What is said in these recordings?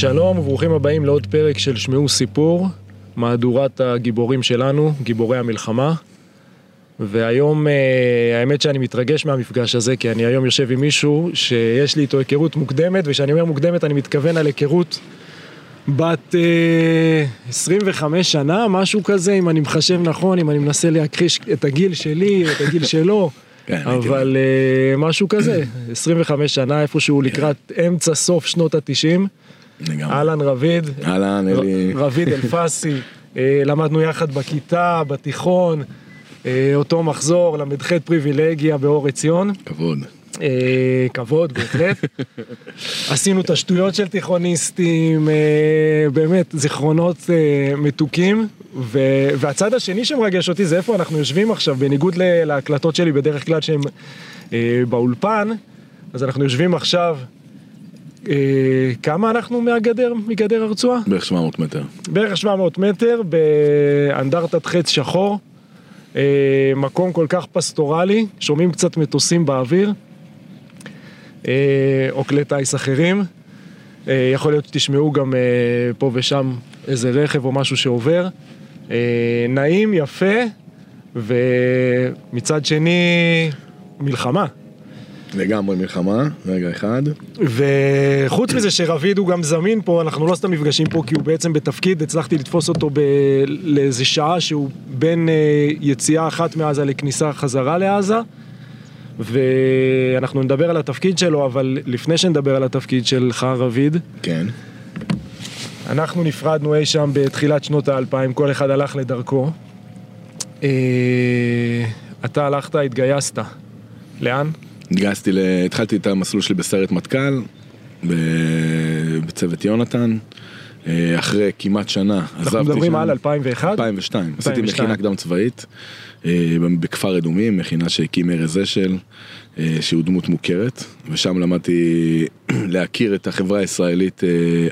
שלום וברוכים הבאים לעוד פרק של שמעו סיפור, מהדורת הגיבורים שלנו, גיבורי המלחמה. והיום אה, האמת שאני מתרגש מהמפגש הזה, כי אני היום יושב עם מישהו שיש לי איתו היכרות מוקדמת, וכשאני אומר מוקדמת אני מתכוון על היכרות בת אה, 25 שנה, משהו כזה, אם אני מחשב נכון, אם אני מנסה להכחיש את הגיל שלי, את הגיל שלו. כן, אבל אה, משהו כזה, 25 שנה איפשהו לקראת אמצע סוף שנות התשעים. אהלן רביד, אהלן, אלי. רביד אלפסי, אה, למדנו יחד בכיתה, בתיכון, אה, אותו מחזור, ל"ח פריבילגיה באור עציון, כבוד. אה, כבוד בהחלט. עשינו את השטויות של תיכוניסטים, באמת זיכרונות מתוקים, ו- והצד השני שמרגש אותי זה איפה אנחנו יושבים עכשיו, בניגוד להקלטות שלי בדרך כלל שהם אה, באולפן, אז אנחנו יושבים עכשיו, כמה אנחנו מהגדר, מגדר הרצועה? בערך 700 מטר. בערך 700 מטר באנדרטת חץ שחור, אה, מקום כל כך פסטורלי, שומעים קצת מטוסים באוויר, אה, או כלי טיס אחרים. אה, יכול להיות שתשמעו גם אה, פה ושם איזה רכב או משהו שעובר. אה, נעים, יפה, ומצד שני, מלחמה. לגמרי מלחמה, רגע אחד. וחוץ מזה שרביד הוא גם זמין פה, אנחנו לא סתם נפגשים פה כי הוא בעצם בתפקיד, הצלחתי לתפוס אותו ב... לאיזה שעה שהוא בין אה, יציאה אחת מעזה לכניסה חזרה לעזה. ואנחנו נדבר על התפקיד שלו, אבל לפני שנדבר על התפקיד שלך רביד, כן. אנחנו נפרדנו אי שם בתחילת שנות האלפיים, כל אחד הלך לדרכו. אה, אתה הלכת, התגייסת. לאן? התגייסתי, ל... התחלתי את המסלול שלי בסיירת מטכ"ל. בצוות יונתן. אה, אחרי כמעט שנה עזבתי אנחנו מדברים שם. על 2001? 2002. עשיתי 2002. מכינה קדם צבאית אה, בכפר אדומים, מכינה שהקים ארז אשל, אה, שהוא דמות מוכרת, ושם למדתי להכיר את החברה הישראלית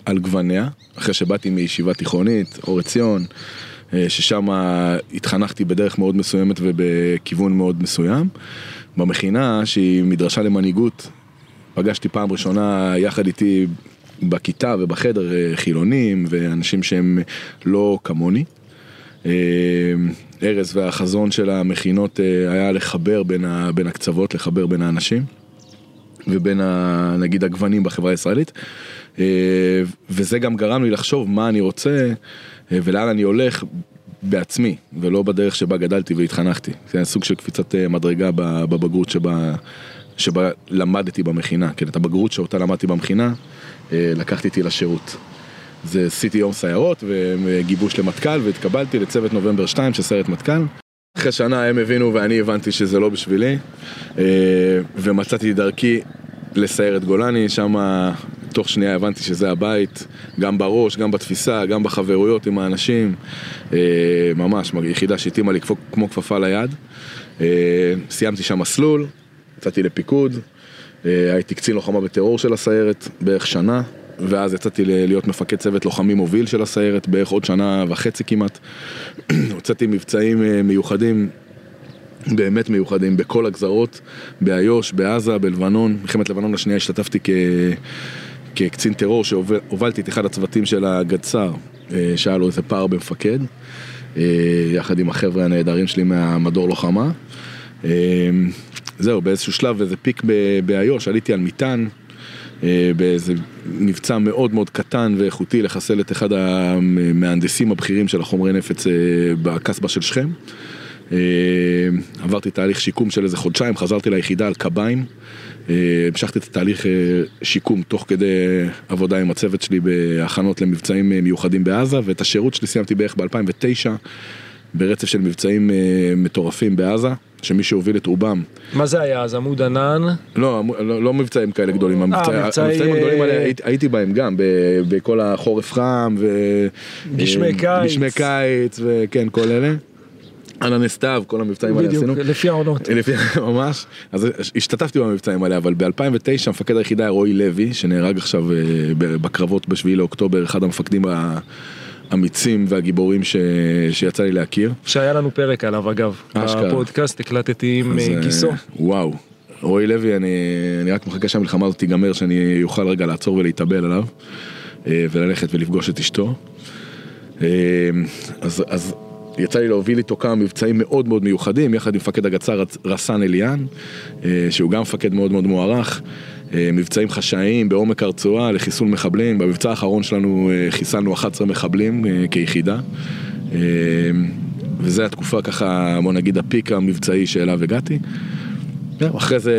על גווניה, אחרי שבאתי מישיבה תיכונית, אור עציון, ששם התחנכתי בדרך מאוד מסוימת ובכיוון מאוד מסוים. במכינה, שהיא מדרשה למנהיגות, פגשתי פעם ראשונה יחד איתי בכיתה ובחדר אה, חילונים ואנשים שהם לא כמוני. אה, ארז והחזון של המכינות אה, היה לחבר בין, ה, בין הקצוות, לחבר בין האנשים ובין ה, נגיד הגוונים בחברה הישראלית. אה, וזה גם גרם לי לחשוב מה אני רוצה אה, ולאן אני הולך בעצמי ולא בדרך שבה גדלתי והתחנכתי. זה סוג של קפיצת אה, מדרגה בבגרות שבה, שבה למדתי במכינה. כן, את הבגרות שאותה למדתי במכינה אה, לקחתי איתי לשירות. זה עשיתי יום סיירות וגיבוש למטכ"ל והתקבלתי לצוות נובמבר 2 של סיירת מטכ"ל. אחרי שנה הם הבינו ואני הבנתי שזה לא בשבילי אה, ומצאתי דרכי לסיירת גולני, שם תוך שנייה הבנתי שזה הבית, גם בראש, גם בתפיסה, גם בחברויות עם האנשים, אה, ממש יחידה שהתאימה לי כמו- כפפה ליד. אה, סיימתי שם מסלול, יצאתי לפיקוד, אה, הייתי קצין לוחמה בטרור של הסיירת בערך שנה, ואז יצאתי להיות מפקד צוות לוחמים מוביל של הסיירת בערך עוד שנה וחצי כמעט. הוצאתי מבצעים מיוחדים, באמת מיוחדים, בכל הגזרות, באיו"ש, בעזה, בלבנון, מלחמת לבנון השנייה השתתפתי כ... כקצין טרור שהובלתי את אחד הצוותים של הגדס"ר, אה, שהיה לו איזה פער במפקד, אה, יחד עם החבר'ה הנהדרים שלי מהמדור לוחמה. אה, זהו, באיזשהו שלב, איזה פיק באיו"ש, עליתי על מטען, באיזה מבצע מאוד מאוד קטן ואיכותי לחסל את אחד המהנדסים הבכירים של החומרי נפץ בקסבה של שכם. עברתי תהליך שיקום של איזה חודשיים, חזרתי ליחידה על קביים. אה, המשכתי את התהליך אה, שיקום תוך כדי עבודה עם הצוות שלי בהכנות למבצעים אה, מיוחדים בעזה, ואת השירות שלי סיימתי בערך ב-2009 ברצף של מבצעים אה, מטורפים בעזה, שמי שהוביל את רובם מה זה היה אז עמוד ענן? לא, לא, לא מבצעים כאלה גדולים, המבצע, מבצעי, המבצעים הגדולים האלה הייתי, הייתי בהם גם, ב, בכל החורף חם ו... גשמי קיץ. גשמי קיץ וכן, כל אלה. ענני סתיו, כל המבצעים האלה בדיוק, עשינו. לפי העונות. לפי, ממש, אז השתתפתי במבצעים האלה, אבל ב-2009 מפקד היחידה היה רועי לוי, שנהרג עכשיו אה, בקרבות ב-7 לאוקטובר, אחד המפקדים האמיצים והגיבורים ש... שיצא לי להכיר. שהיה לנו פרק עליו אגב, אשכרה. בפודקאסט הקלטתי עם אז, אה, אה, גיסו. וואו. רועי לוי, אני, אני רק מחכה שהמלחמה הזאת תיגמר, שאני אוכל רגע לעצור ולהתאבל עליו. וללכת ולפגוש את אשתו. אז, אז יצא לי להוביל איתו כמה מבצעים מאוד מאוד מיוחדים, יחד עם מפקד הגצר רסן אליאן, שהוא גם מפקד מאוד מאוד מוערך. מבצעים חשאיים בעומק הרצועה לחיסול מחבלים, במבצע האחרון שלנו חיסלנו 11 מחבלים כיחידה. וזה התקופה ככה, בוא נגיד, הפיק המבצעי שאליו הגעתי. אחרי זה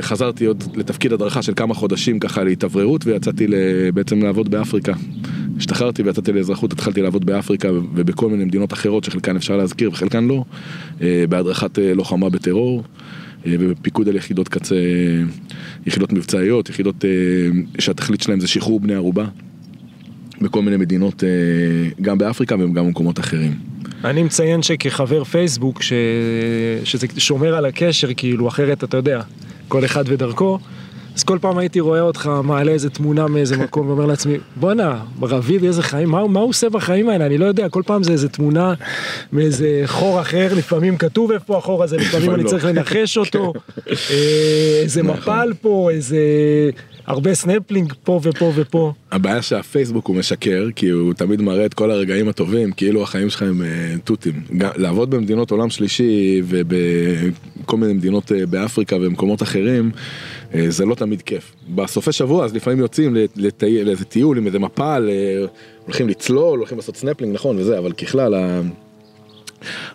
חזרתי עוד לתפקיד הדרכה של כמה חודשים ככה להתאווררות ויצאתי בעצם לעבוד באפריקה. השתחררתי ויצאתי לאזרחות, התחלתי לעבוד באפריקה ובכל מיני מדינות אחרות שחלקן אפשר להזכיר וחלקן לא, בהדרכת לוחמה בטרור ובפיקוד על יחידות קצה, יחידות מבצעיות, יחידות שהתכלית שלהם זה שחרור בני ערובה בכל מיני מדינות, גם באפריקה וגם במקומות אחרים. אני מציין שכחבר פייסבוק, ש... שזה שומר על הקשר, כאילו, אחרת אתה יודע, כל אחד ודרכו, אז כל פעם הייתי רואה אותך מעלה איזה תמונה מאיזה מקום ואומר לעצמי, בואנה, רביד איזה חיים, מה, מה הוא עושה בחיים האלה? אני לא יודע, כל פעם זה איזה תמונה מאיזה חור אחר, לפעמים כתוב איפה החור הזה, לפעמים אני צריך לנחש אותו, איזה מפל פה, איזה... הרבה סנפלינג פה ופה ופה. הבעיה שהפייסבוק הוא משקר, כי הוא תמיד מראה את כל הרגעים הטובים, כאילו החיים שלך הם תותים. לעבוד במדינות עולם שלישי ובכל מיני מדינות באפריקה ומקומות אחרים, זה לא תמיד כיף. בסופי שבוע אז לפעמים יוצאים לאיזה טיול עם איזה מפל, הולכים לצלול, הולכים לעשות סנפלינג, נכון וזה, אבל ככלל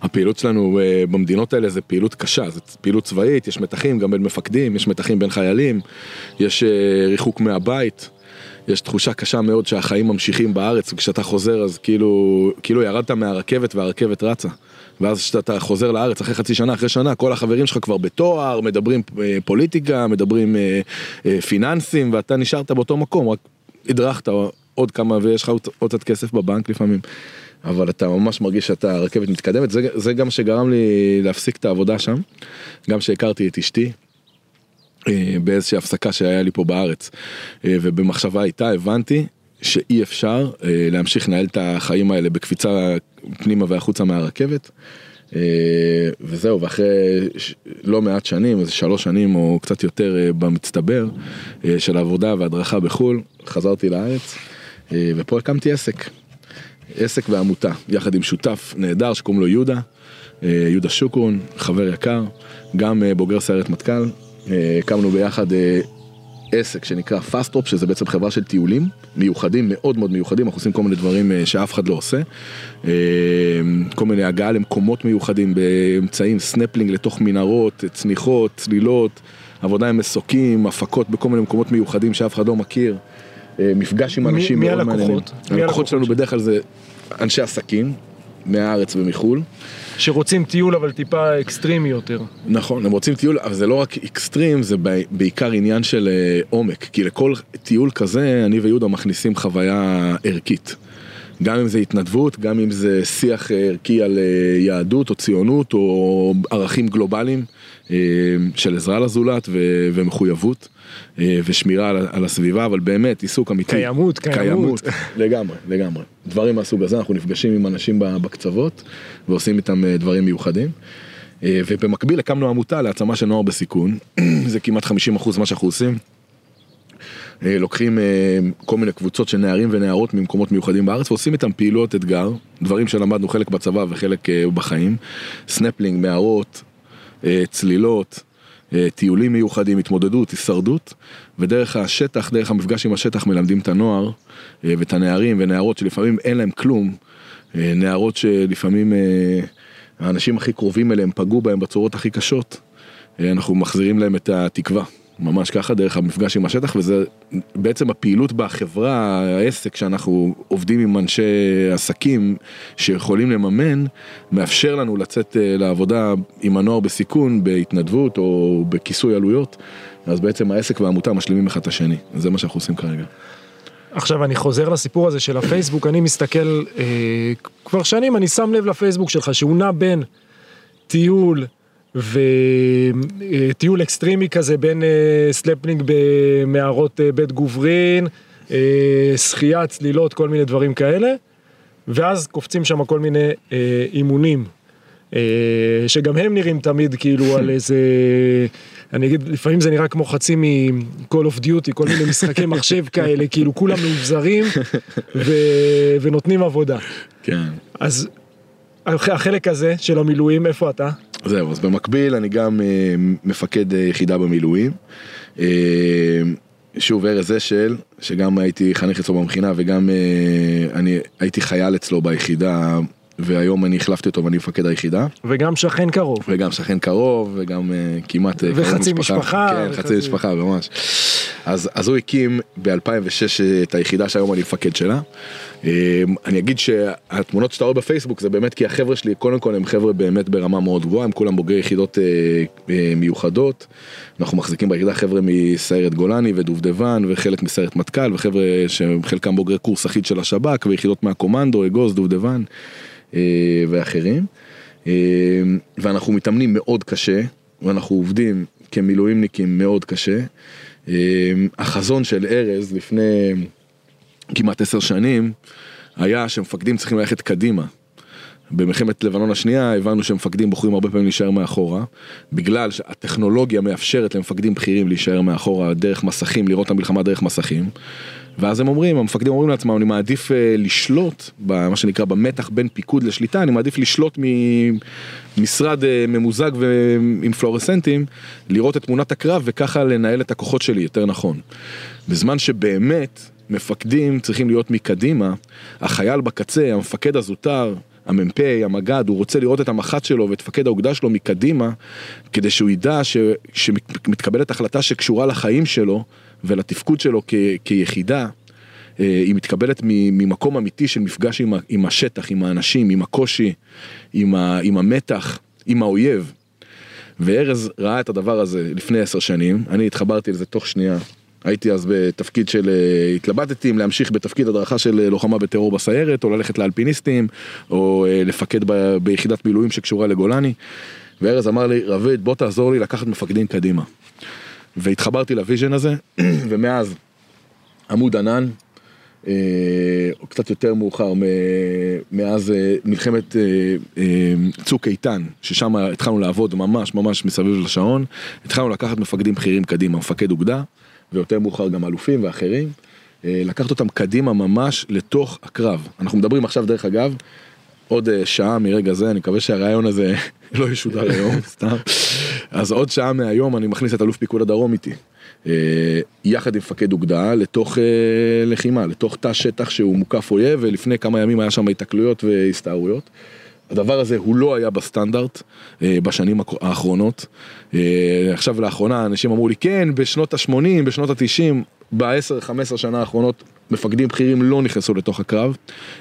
הפעילות שלנו במדינות האלה זה פעילות קשה, זה פעילות צבאית, יש מתחים גם בין מפקדים, יש מתחים בין חיילים, יש ריחוק מהבית, יש תחושה קשה מאוד שהחיים ממשיכים בארץ וכשאתה חוזר אז כאילו, כאילו ירדת מהרכבת והרכבת רצה. ואז כשאתה חוזר לארץ אחרי חצי שנה, אחרי שנה, כל החברים שלך כבר בתואר, מדברים פוליטיקה, מדברים פיננסים ואתה נשארת באותו מקום, רק הדרכת עוד כמה ויש לך עוד קצת כסף בבנק לפעמים. אבל אתה ממש מרגיש שאתה הרכבת מתקדמת, זה, זה גם שגרם לי להפסיק את העבודה שם, גם שהכרתי את אשתי. באיזושהי הפסקה שהיה לי פה בארץ ובמחשבה איתה הבנתי שאי אפשר להמשיך לנהל את החיים האלה בקפיצה פנימה והחוצה מהרכבת וזהו ואחרי לא מעט שנים איזה שלוש שנים או קצת יותר במצטבר של עבודה והדרכה בחו"ל חזרתי לארץ ופה הקמתי עסק. עסק ועמותה, יחד עם שותף נהדר שקוראים לו יהודה, יהודה שוקרון, חבר יקר, גם בוגר סיירת מטכ"ל, הקמנו ביחד עסק שנקרא Fast Rope, שזה בעצם חברה של טיולים מיוחדים, מאוד מאוד מיוחדים, אנחנו עושים כל מיני דברים שאף אחד לא עושה, כל מיני הגעה למקומות מיוחדים באמצעים סנפלינג לתוך מנהרות, צניחות, צלילות, עבודה עם מסוקים, הפקות בכל מיני מקומות מיוחדים שאף אחד לא מכיר. מפגש עם אנשים מאוד מעניינים. מי הלקוחות שלנו בדרך כלל זה אנשי עסקים, מהארץ ומחו"ל. שרוצים טיול אבל טיפה אקסטרימי יותר. נכון, הם רוצים טיול, אבל זה לא רק אקסטרים, זה בעיקר עניין של עומק, כי לכל טיול כזה אני ויהודה מכניסים חוויה ערכית. גם אם זה התנדבות, גם אם זה שיח ערכי על יהדות או ציונות או ערכים גלובליים של עזרה לזולת ומחויבות. ושמירה על הסביבה, אבל באמת עיסוק אמיתי. קיימות, קיימות. לגמרי, לגמרי. דברים מהסוג הזה, אנחנו נפגשים עם אנשים בקצוות ועושים איתם דברים מיוחדים. ובמקביל הקמנו עמותה להעצמה של נוער בסיכון, זה כמעט 50% מה שאנחנו עושים. לוקחים כל מיני קבוצות של נערים ונערות ממקומות מיוחדים בארץ ועושים איתם פעילויות אתגר, דברים שלמדנו חלק בצבא וחלק בחיים, סנפלינג, מערות, צלילות. טיולים מיוחדים, התמודדות, הישרדות, ודרך השטח, דרך המפגש עם השטח מלמדים את הנוער ואת הנערים ונערות שלפעמים אין להם כלום, נערות שלפעמים האנשים הכי קרובים אליהם פגעו בהם בצורות הכי קשות, אנחנו מחזירים להם את התקווה. ממש ככה דרך המפגש עם השטח וזה בעצם הפעילות בחברה, העסק שאנחנו עובדים עם אנשי עסקים שיכולים לממן, מאפשר לנו לצאת לעבודה עם הנוער בסיכון בהתנדבות או בכיסוי עלויות, אז בעצם העסק והעמותה משלימים אחד את השני, זה מה שאנחנו עושים כרגע. עכשיו אני חוזר לסיפור הזה של הפייסבוק, אני מסתכל, אה, כבר שנים אני שם לב לפייסבוק שלך שהוא נע בין טיול, וטיול אקסטרימי כזה בין סנפלינג במערות בית גוברין, שחייה, צלילות, כל מיני דברים כאלה, ואז קופצים שם כל מיני אימונים אה, שגם הם נראים תמיד כאילו על איזה, אני אגיד, לפעמים זה נראה כמו חצי מ-call of duty, כל מיני משחקי מחשב כאלה, כאילו כולם מאובזרים ו- ונותנים עבודה. כן. אז החלק הזה של המילואים, איפה אתה? זהו, אז במקביל אני גם אה, מפקד אה, יחידה במילואים. אה, שוב, ארז אשל, שגם הייתי חניך אצלו במכינה וגם אה, אני הייתי חייל אצלו ביחידה, והיום אני החלפתי אותו ואני מפקד היחידה. וגם שכן קרוב. וגם שכן קרוב, וגם אה, כמעט אה, וחצי משפחה. כן, וחצי- חצי משפחה, ממש. אז, אז הוא הקים ב-2006 את היחידה שהיום אני מפקד שלה. אה, אני אגיד שהתמונות שאתה רואה בפייסבוק זה באמת כי החבר'ה שלי, קודם כל הם חבר'ה באמת ברמה מאוד גבוהה, הם כולם בוגרי יחידות אה, אה, מיוחדות. אנחנו מחזיקים ביחידה חבר'ה מסיירת גולני ודובדבן וחלק מסיירת מטכ"ל וחבר'ה שחלקם בוגרי קורס אחיד של השב"כ ויחידות מהקומנדו, אגוז, דובדבן אה, ואחרים. אה, ואנחנו מתאמנים מאוד קשה ואנחנו עובדים כמילואימניקים מאוד קשה. אה, החזון של ארז לפני כמעט עשר שנים היה שמפקדים צריכים ללכת קדימה. במלחמת לבנון השנייה הבנו שמפקדים בוחרים הרבה פעמים להישאר מאחורה בגלל שהטכנולוגיה מאפשרת למפקדים בכירים להישאר מאחורה דרך מסכים לראות את המלחמה דרך מסכים ואז הם אומרים המפקדים אומרים לעצמם אני מעדיף אה, לשלוט במה שנקרא במתח בין פיקוד לשליטה אני מעדיף לשלוט ממשרד אה, ממוזג ועם פלורסנטים לראות את תמונת הקרב וככה לנהל את הכוחות שלי יותר נכון. בזמן שבאמת מפקדים צריכים להיות מקדימה החייל בקצה המפקד הזוטר המ"פ, המג"ד, הוא רוצה לראות את המח"ט שלו ואת מפקד האוגדה שלו מקדימה, כדי שהוא ידע ש, שמתקבלת החלטה שקשורה לחיים שלו ולתפקוד שלו כ, כיחידה, אה, היא מתקבלת ממקום אמיתי של מפגש עם, עם השטח, עם האנשים, עם הקושי, עם, ה, עם המתח, עם האויב. וארז ראה את הדבר הזה לפני עשר שנים, אני התחברתי לזה תוך שנייה. הייתי אז בתפקיד של, אה, התלבטתי אם להמשיך בתפקיד הדרכה של אה, לוחמה בטרור בסיירת, או ללכת לאלפיניסטים, או לפקד ב- ביחידת מילואים שקשורה לגולני. וארז אמר לי, רביד, בוא תעזור לי לקחת מפקדים קדימה. והתחברתי ל vision הזה, ומאז עמוד ענן, אה, קצת יותר מאוחר, מאז אה, מלחמת אה, אה, צוק איתן, ששם התחלנו לעבוד ממש ממש מסביב לשעון, התחלנו לקחת מפקדים בכירים קדימה, מפקד אוגדה, ויותר מאוחר גם אלופים ואחרים, אה, לקחת אותם קדימה ממש לתוך הקרב. אנחנו מדברים עכשיו, דרך אגב, עוד אה, שעה מרגע זה, אני מקווה שהרעיון הזה לא ישודר היום, סתם. אז עוד שעה מהיום אני מכניס את אלוף פיקוד הדרום איתי. אה, יחד עם מפקד אוגדה לתוך אה, לחימה, לתוך תא שטח שהוא מוקף אויב, ולפני כמה ימים היה שם התקלויות והסתערויות. הדבר הזה הוא לא היה בסטנדרט אה, בשנים האחרונות. אה, עכשיו לאחרונה אנשים אמרו לי כן בשנות ה-80, בשנות ה-90, ב-10-15 שנה האחרונות מפקדים בכירים לא נכנסו לתוך הקרב.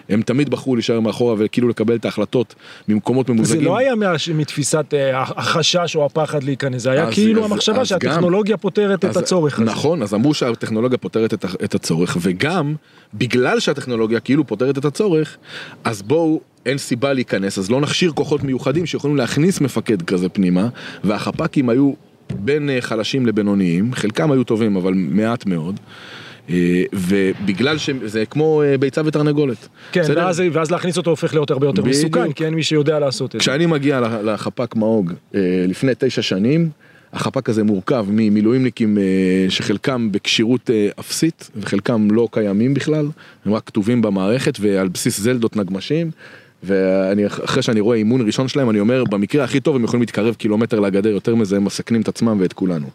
הם תמיד בחרו להישאר מאחורה וכאילו לקבל את ההחלטות ממקומות זה ממוזגים. לא היה מה- מתפיסת אה, החשש או הפחד להיכנס, זה היה אז- כאילו אז- המחשבה אז גם- שהטכנולוגיה פותרת את אז- הצורך הזה. נכון, אז אמרו שהטכנולוגיה פותרת את, את הצורך, וגם בגלל שהטכנולוגיה כאילו פותרת את הצורך, אז בואו, אין סיבה להיכנס, אז לא נכשיר כוחות מיוחדים שיכולים להכניס מפקד כזה פנימה, והחפ"קים היו בין אה, חלשים לבינוניים, חלקם היו טובים, אבל מעט מאוד. אה, ובגלל שזה כמו אה, ביצה ותרנגולת. כן, בסדר? ואז, ואז להכניס אותו הופך להיות הרבה יותר בדיוק. מסוכן, כי אין מי שיודע לעשות את זה. כשאני מגיע לח- לחפ"ק מאוג אה, לפני תשע שנים, החפ"ק הזה מורכב ממילואימניקים שחלקם בכשירות אפסית וחלקם לא קיימים בכלל, הם רק כתובים במערכת ועל בסיס זלדות נגמשים. ואני אחרי שאני רואה אימון ראשון שלהם אני אומר במקרה הכי טוב הם יכולים להתקרב קילומטר לגדר יותר מזה הם מסכנים את עצמם ואת כולנו.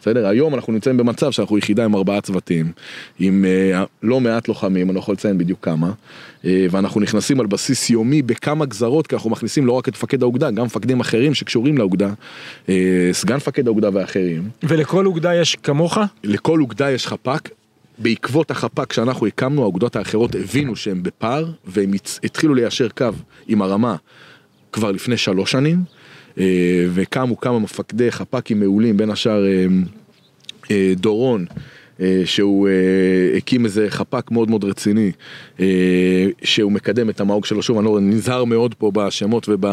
בסדר היום אנחנו נמצאים במצב שאנחנו יחידה עם ארבעה צוותים עם אה, לא מעט לוחמים אני לא יכול לציין בדיוק כמה אה, ואנחנו נכנסים על בסיס יומי בכמה גזרות כי אנחנו מכניסים לא רק את מפקד האוגדה גם מפקדים אחרים שקשורים לאוגדה אה, סגן מפקד האוגדה ואחרים ולכל אוגדה יש כמוך? לכל אוגדה יש חפ"ק. בעקבות החפ"ק שאנחנו הקמנו, האוגדות האחרות הבינו שהם בפער, והם התחילו ליישר קו עם הרמה כבר לפני שלוש שנים, וקמו כמה מפקדי חפ"קים מעולים, בין השאר אה, אה, דורון אה, שהוא אה, הקים איזה חפ"ק מאוד מאוד רציני, אה, שהוא מקדם את המהוג שלו, שוב, אני לא נזהר מאוד פה בשמות וב,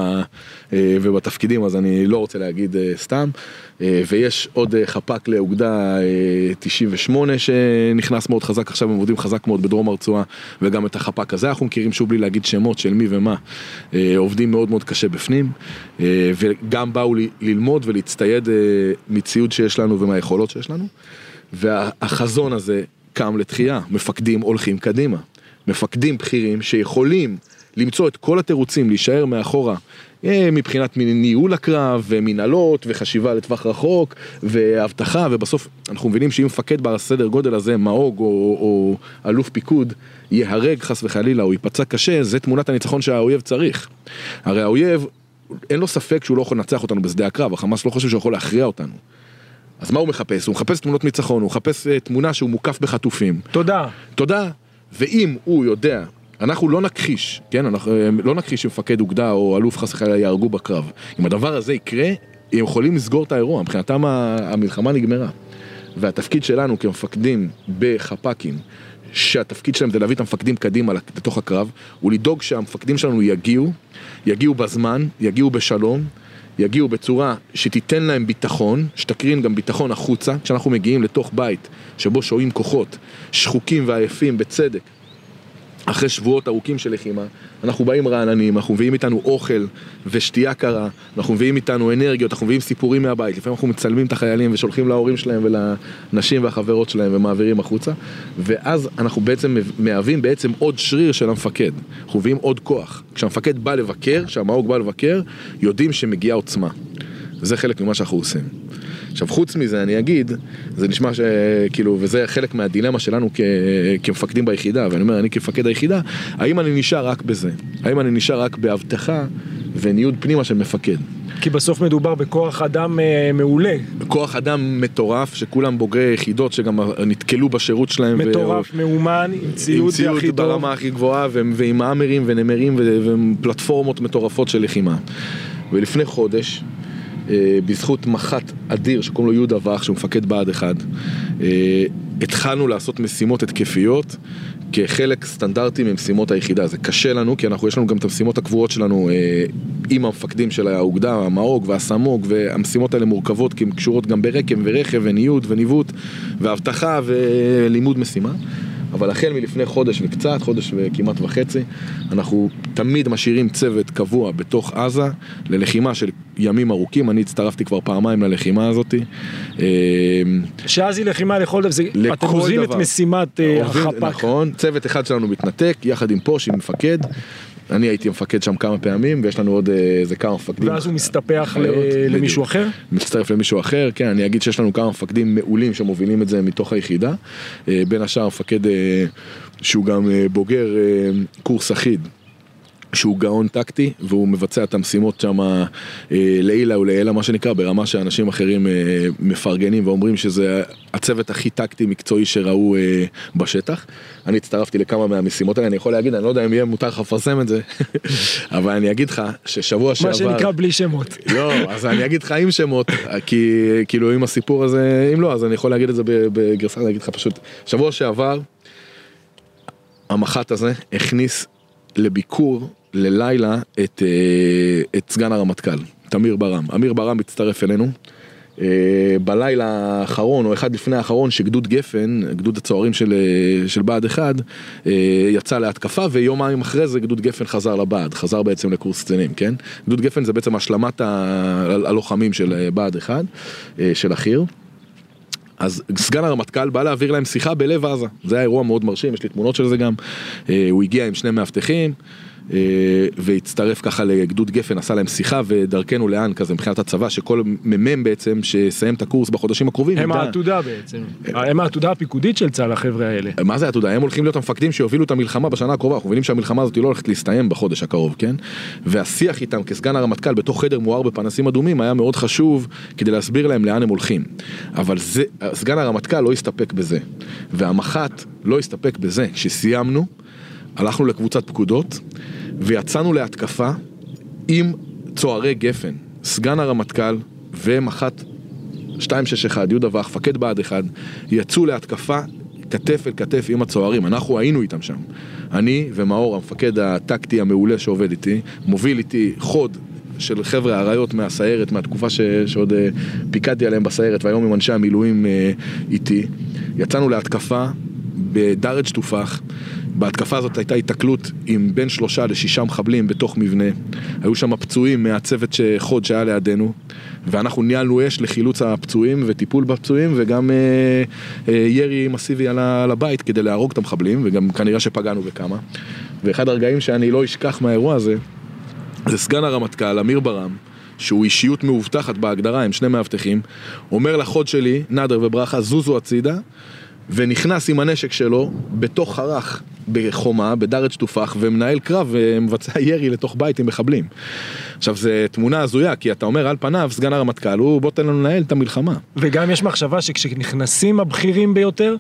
ובתפקידים, אז אני לא רוצה להגיד סתם. ויש עוד חפ"ק לאוגדה 98 שנכנס מאוד חזק, עכשיו הם עובדים חזק מאוד בדרום הרצועה, וגם את החפ"ק הזה אנחנו מכירים, שוב בלי להגיד שמות של מי ומה, עובדים מאוד מאוד קשה בפנים, וגם באו ללמוד ולהצטייד מציוד שיש לנו ומהיכולות שיש לנו. והחזון הזה קם לתחייה, מפקדים הולכים קדימה. מפקדים בכירים שיכולים למצוא את כל התירוצים להישאר מאחורה אה, מבחינת ניהול הקרב ומנהלות וחשיבה לטווח רחוק ואבטחה ובסוף אנחנו מבינים שאם מפקד בסדר גודל הזה, מאוג או, או אלוף פיקוד ייהרג חס וחלילה או ייפצע קשה, זה תמונת הניצחון שהאויב צריך. הרי האויב, אין לו ספק שהוא לא יכול לנצח אותנו בשדה הקרב, החמאס לא חושב שהוא יכול להכריע אותנו. אז מה הוא מחפש? הוא מחפש תמונות ניצחון, הוא מחפש uh, תמונה שהוא מוקף בחטופים. תודה. תודה. ואם הוא יודע, אנחנו לא נכחיש, כן? אנחנו אה, לא נכחיש שמפקד אוגדה או אלוף חס וחלילה יהרגו בקרב. אם הדבר הזה יקרה, הם יכולים לסגור את האירוע, מבחינתם המלחמה נגמרה. והתפקיד שלנו כמפקדים בחפ"קים, שהתפקיד שלהם זה להביא את המפקדים קדימה לתוך הקרב, הוא לדאוג שהמפקדים שלנו יגיעו, יגיעו בזמן, יגיעו בשלום. יגיעו בצורה שתיתן להם ביטחון, שתקרין גם ביטחון החוצה, כשאנחנו מגיעים לתוך בית שבו שוהים כוחות שחוקים ועייפים בצדק, אחרי שבועות ארוכים של לחימה, אנחנו באים רעננים, אנחנו מביאים איתנו אוכל ושתייה קרה, אנחנו מביאים איתנו אנרגיות, אנחנו מביאים סיפורים מהבית, לפעמים אנחנו מצלמים את החיילים ושולחים להורים שלהם ולנשים והחברות שלהם ומעבירים החוצה, ואז אנחנו בעצם מהווים בעצם עוד שריר של המפקד, אנחנו מביאים עוד כוח. כשהמפקד בא לבקר, כשהמאוג בא לבקר, יודעים שמגיעה עוצמה. זה חלק ממה שאנחנו עושים. עכשיו חוץ מזה אני אגיד, זה נשמע שכאילו, וזה חלק מהדילמה שלנו כ, כמפקדים ביחידה, ואני אומר, אני כמפקד היחידה, האם אני נשאר רק בזה? האם אני נשאר רק באבטחה וניוד פנימה של מפקד? כי בסוף מדובר בכוח אדם אה, מעולה. כוח אדם מטורף, שכולם בוגרי יחידות שגם נתקלו בשירות שלהם. מטורף, ו... מאומן, עם ציוד, עם ציוד הכי טוב. ברמה הכי גבוהה, ו... ועם האמרים ונמרים ופלטפורמות מטורפות של לחימה. ולפני חודש, בזכות מח"ט אדיר שקוראים לו יהודה וך, שהוא מפקד בה"ד 1, אה, התחלנו לעשות משימות התקפיות כחלק סטנדרטי ממשימות היחידה. זה קשה לנו, כי אנחנו, יש לנו גם את המשימות הקבועות שלנו אה, עם המפקדים של האוגדה, המאוג והסמוג, והמשימות האלה מורכבות כי הן קשורות גם ברקם ורכב וניוד וניווט ואבטחה ולימוד משימה. אבל החל מלפני חודש וקצת, חודש וכמעט וחצי, אנחנו תמיד משאירים צוות קבוע בתוך עזה ללחימה של ימים ארוכים, אני הצטרפתי כבר פעמיים ללחימה הזאת. אה, שאז היא לחימה לכל דבר, אתם עוזבים את משימת אה, החפ"ק. נכון, צוות אחד שלנו מתנתק, יחד עם פוש, עם מפקד. אני הייתי מפקד שם כמה פעמים, ויש לנו עוד אה, איזה כמה מפקדים. ואז הוא מסתפח למישהו אחר? מצטרף למישהו אחר, כן, אני אגיד שיש לנו כמה מפקדים מעולים שמובילים את זה מתוך היחידה. אה, בין השאר מפקד אה, שהוא גם בוגר קורס אחיד. שהוא גאון טקטי והוא מבצע את המשימות שם אה, לעילה ולעילה מה שנקרא ברמה שאנשים אחרים אה, מפרגנים ואומרים שזה הצוות הכי טקטי מקצועי שראו אה, בשטח. אני הצטרפתי לכמה מהמשימות האלה, אני יכול להגיד, אני לא יודע אם יהיה מותר לך לפרסם את זה, אבל אני אגיד לך ששבוע שעבר... מה שנקרא בלי שמות. לא, אז אני אגיד לך עם שמות, כי כאילו עם הסיפור הזה, אם לא, אז אני יכול להגיד את זה בגרסה, אני אגיד לך פשוט, שבוע שעבר המח"ט הזה הכניס לביקור ללילה את, אה, את סגן הרמטכ"ל, תמיר ברם. אמיר ברם מצטרף אלינו. אה, בלילה האחרון או אחד לפני האחרון שגדוד גפן, גדוד הצוערים של, אה, של בה"ד 1 יצא להתקפה ויומיים אחרי זה גדוד גפן חזר לבה"ד, חזר בעצם לקורס קצינים, כן? גדוד גפן זה בעצם השלמת הלוחמים של בה"ד 1, של החי"ר. אז סגן הרמטכ"ל בא להעביר להם שיחה בלב עזה, זה היה אירוע מאוד מרשים, יש לי תמונות של זה גם, הוא הגיע עם שני מאבטחים. אה, והצטרף ככה לגדוד גפן, עשה להם שיחה ודרכנו לאן כזה מבחינת הצבא, שכל מ"מ בעצם שיסיים את הקורס בחודשים הקרובים. הם העתודה בעצם, הם העתודה הפיקודית של צה"ל החבר'ה האלה. מה זה העתודה? הם הולכים להיות המפקדים שיובילו את המלחמה בשנה הקרובה, אנחנו מבינים שהמלחמה הזאת לא הולכת להסתיים בחודש הקרוב, כן? והשיח איתם כסגן הרמטכ"ל בתוך חדר מואר בפנסים אדומים היה מאוד חשוב כדי להסביר להם לאן הם הולכים. אבל זה, סגן הרמטכ"ל לא הסתפק בזה, והמח"ט לא הסתפק בזה. כשסיימנו, הלכנו לקבוצת פקודות ויצאנו להתקפה עם צוערי גפן, סגן הרמטכ"ל ומח"ט 261, יהודה ואח, מפקד בה"ד 1, יצאו להתקפה כתף אל כתף עם הצוערים, אנחנו היינו איתם שם. אני ומאור, המפקד הטקטי המעולה שעובד איתי, מוביל איתי חוד של חבר'ה אריות מהסיירת, מהתקופה ש, שעוד uh, פיקדתי עליהם בסיירת, והיום עם אנשי המילואים uh, איתי. יצאנו להתקפה בדרג' תופח. בהתקפה הזאת הייתה התקלות עם בין שלושה לשישה מחבלים בתוך מבנה. היו שם פצועים מהצוות חוד שהיה לידינו, ואנחנו ניהלנו אש לחילוץ הפצועים וטיפול בפצועים, וגם אה, אה, ירי מסיבי על, על הבית כדי להרוג את המחבלים, וגם כנראה שפגענו בכמה. ואחד הרגעים שאני לא אשכח מהאירוע הזה, זה סגן הרמטכ"ל, אמיר ברם. שהוא אישיות מאובטחת בהגדרה, הם שני מאבטחים, אומר לחוד שלי, נאדר וברכה, זוזו הצידה, ונכנס עם הנשק שלו בתוך חרך בחומה, בדרת שטופח, ומנהל קרב ומבצע ירי לתוך בית עם מחבלים. עכשיו, זו תמונה הזויה, כי אתה אומר על פניו, סגן הרמטכ"ל, הוא בוא תן לנו לנהל את המלחמה. וגם יש מחשבה שכשנכנסים הבכירים ביותר,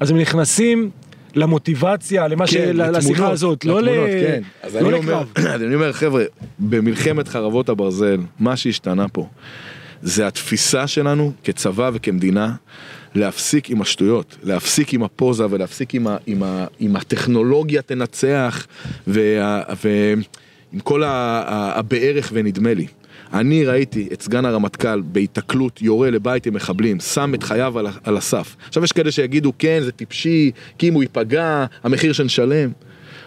אז הם נכנסים למוטיבציה, למה כן, ש... לתמונות, לשיחה הזאת, לא, ל... לתמונות, כן. אז לא אני לקרב. אומר, אז אני אומר, חבר'ה, במלחמת חרבות הברזל, מה שהשתנה פה, זה התפיסה שלנו כצבא וכמדינה להפסיק עם השטויות, להפסיק עם הפוזה ולהפסיק עם, ה, עם, ה, עם הטכנולוגיה תנצח וה, ועם כל ה- ה- הבערך ונדמה לי. אני ראיתי את סגן הרמטכ"ל בהיתקלות יורה לבית עם מחבלים, שם את חייו על, על הסף. עכשיו יש כאלה שיגידו כן זה טיפשי, כי אם הוא ייפגע, המחיר שנשלם.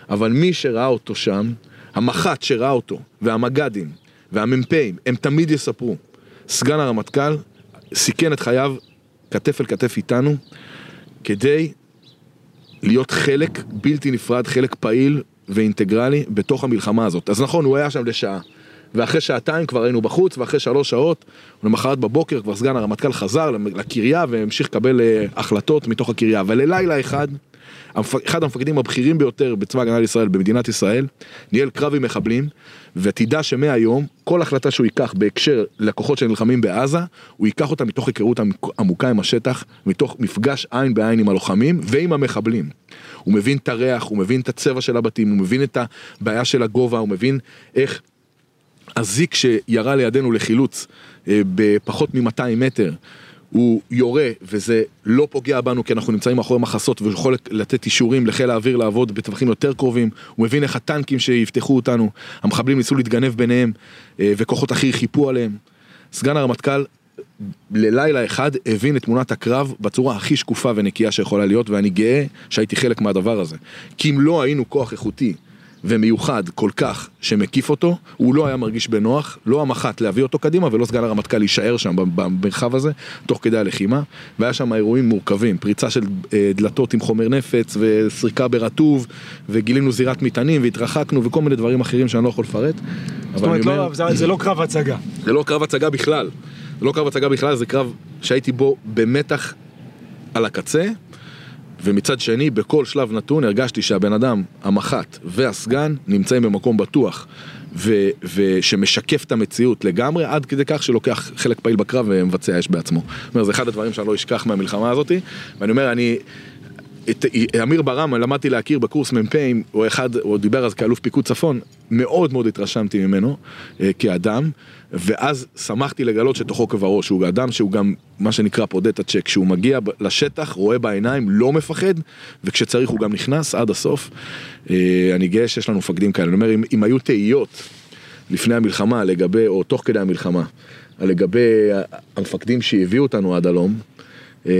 אבל מי שראה אותו שם, המח"ט שראה אותו, והמג"דים, והמ"פים, הם תמיד יספרו. סגן הרמטכ"ל סיכן את חייו כתף אל כתף איתנו, כדי להיות חלק בלתי נפרד, חלק פעיל ואינטגרלי בתוך המלחמה הזאת. אז נכון, הוא היה שם לשעה. ואחרי שעתיים כבר היינו בחוץ, ואחרי שלוש שעות, למחרת בבוקר כבר סגן הרמטכ"ל חזר לקריה והמשיך לקבל אה, החלטות מתוך הקריה. וללילה אחד, המפ- אחד המפקדים הבכירים ביותר בצבא הגנה לישראל, במדינת ישראל, ניהל קרב עם מחבלים, ותדע שמהיום, כל החלטה שהוא ייקח בהקשר לכוחות שנלחמים בעזה, הוא ייקח אותה מתוך היכרות עמוק- עמוקה עם השטח, מתוך מפגש עין בעין עם הלוחמים ועם המחבלים. הוא מבין את הריח, הוא מבין את הצבע של הבתים, הוא מבין את הבעיה של הגובה, הוא מבין איך הזיק שירה לידינו לחילוץ אה, בפחות מ-200 מטר, הוא יורה וזה לא פוגע בנו כי אנחנו נמצאים מאחורי מחסות והוא יכול לתת אישורים לחיל האוויר לעבוד בטווחים יותר קרובים, הוא מבין איך הטנקים שיפתחו אותנו, המחבלים ניסו להתגנב ביניהם אה, וכוחות אחרים חיפו עליהם. סגן הרמטכ"ל ללילה אחד הבין את תמונת הקרב בצורה הכי שקופה ונקייה שיכולה להיות ואני גאה שהייתי חלק מהדבר הזה. כי אם לא היינו כוח איכותי ומיוחד כל כך שמקיף אותו, הוא לא היה מרגיש בנוח, לא המח"ט להביא אותו קדימה ולא סגן הרמטכ"ל להישאר שם במרחב הזה, תוך כדי הלחימה, והיה שם אירועים מורכבים, פריצה של אה, דלתות עם חומר נפץ וסריקה ברטוב, וגילינו זירת מטענים והתרחקנו וכל מיני דברים אחרים שאני לא יכול לפרט. זאת אומרת, אומר- לא, זה- זה לא קרב הצגה. זה לא קרב הצגה בכלל. זה לא קרב הצגה בכלל, זה קרב שהייתי בו במתח על הקצה, ומצד שני, בכל שלב נתון הרגשתי שהבן אדם, המח"ט והסגן נמצאים במקום בטוח, ו- ושמשקף את המציאות לגמרי, עד כדי כך שלוקח חלק פעיל בקרב ומבצע אש בעצמו. זאת אומרת, זה אחד הדברים שאני לא אשכח מהמלחמה הזאת, ואני אומר, אני... את אמיר ברם למדתי להכיר בקורס מ"פים, הוא אחד, הוא דיבר אז כאלוף פיקוד צפון, מאוד מאוד התרשמתי ממנו אה, כאדם, ואז שמחתי לגלות שתוכו כברו, שהוא אדם שהוא גם מה שנקרא פודה את הצ'ק, כשהוא מגיע לשטח, רואה בעיניים, לא מפחד, וכשצריך הוא גם נכנס עד הסוף. אה, אני גאה שיש לנו מפקדים כאלה, אני אומר, אם, אם היו תהיות לפני המלחמה לגבי, או תוך כדי המלחמה, לגבי המפקדים שהביאו אותנו עד הלום, אה,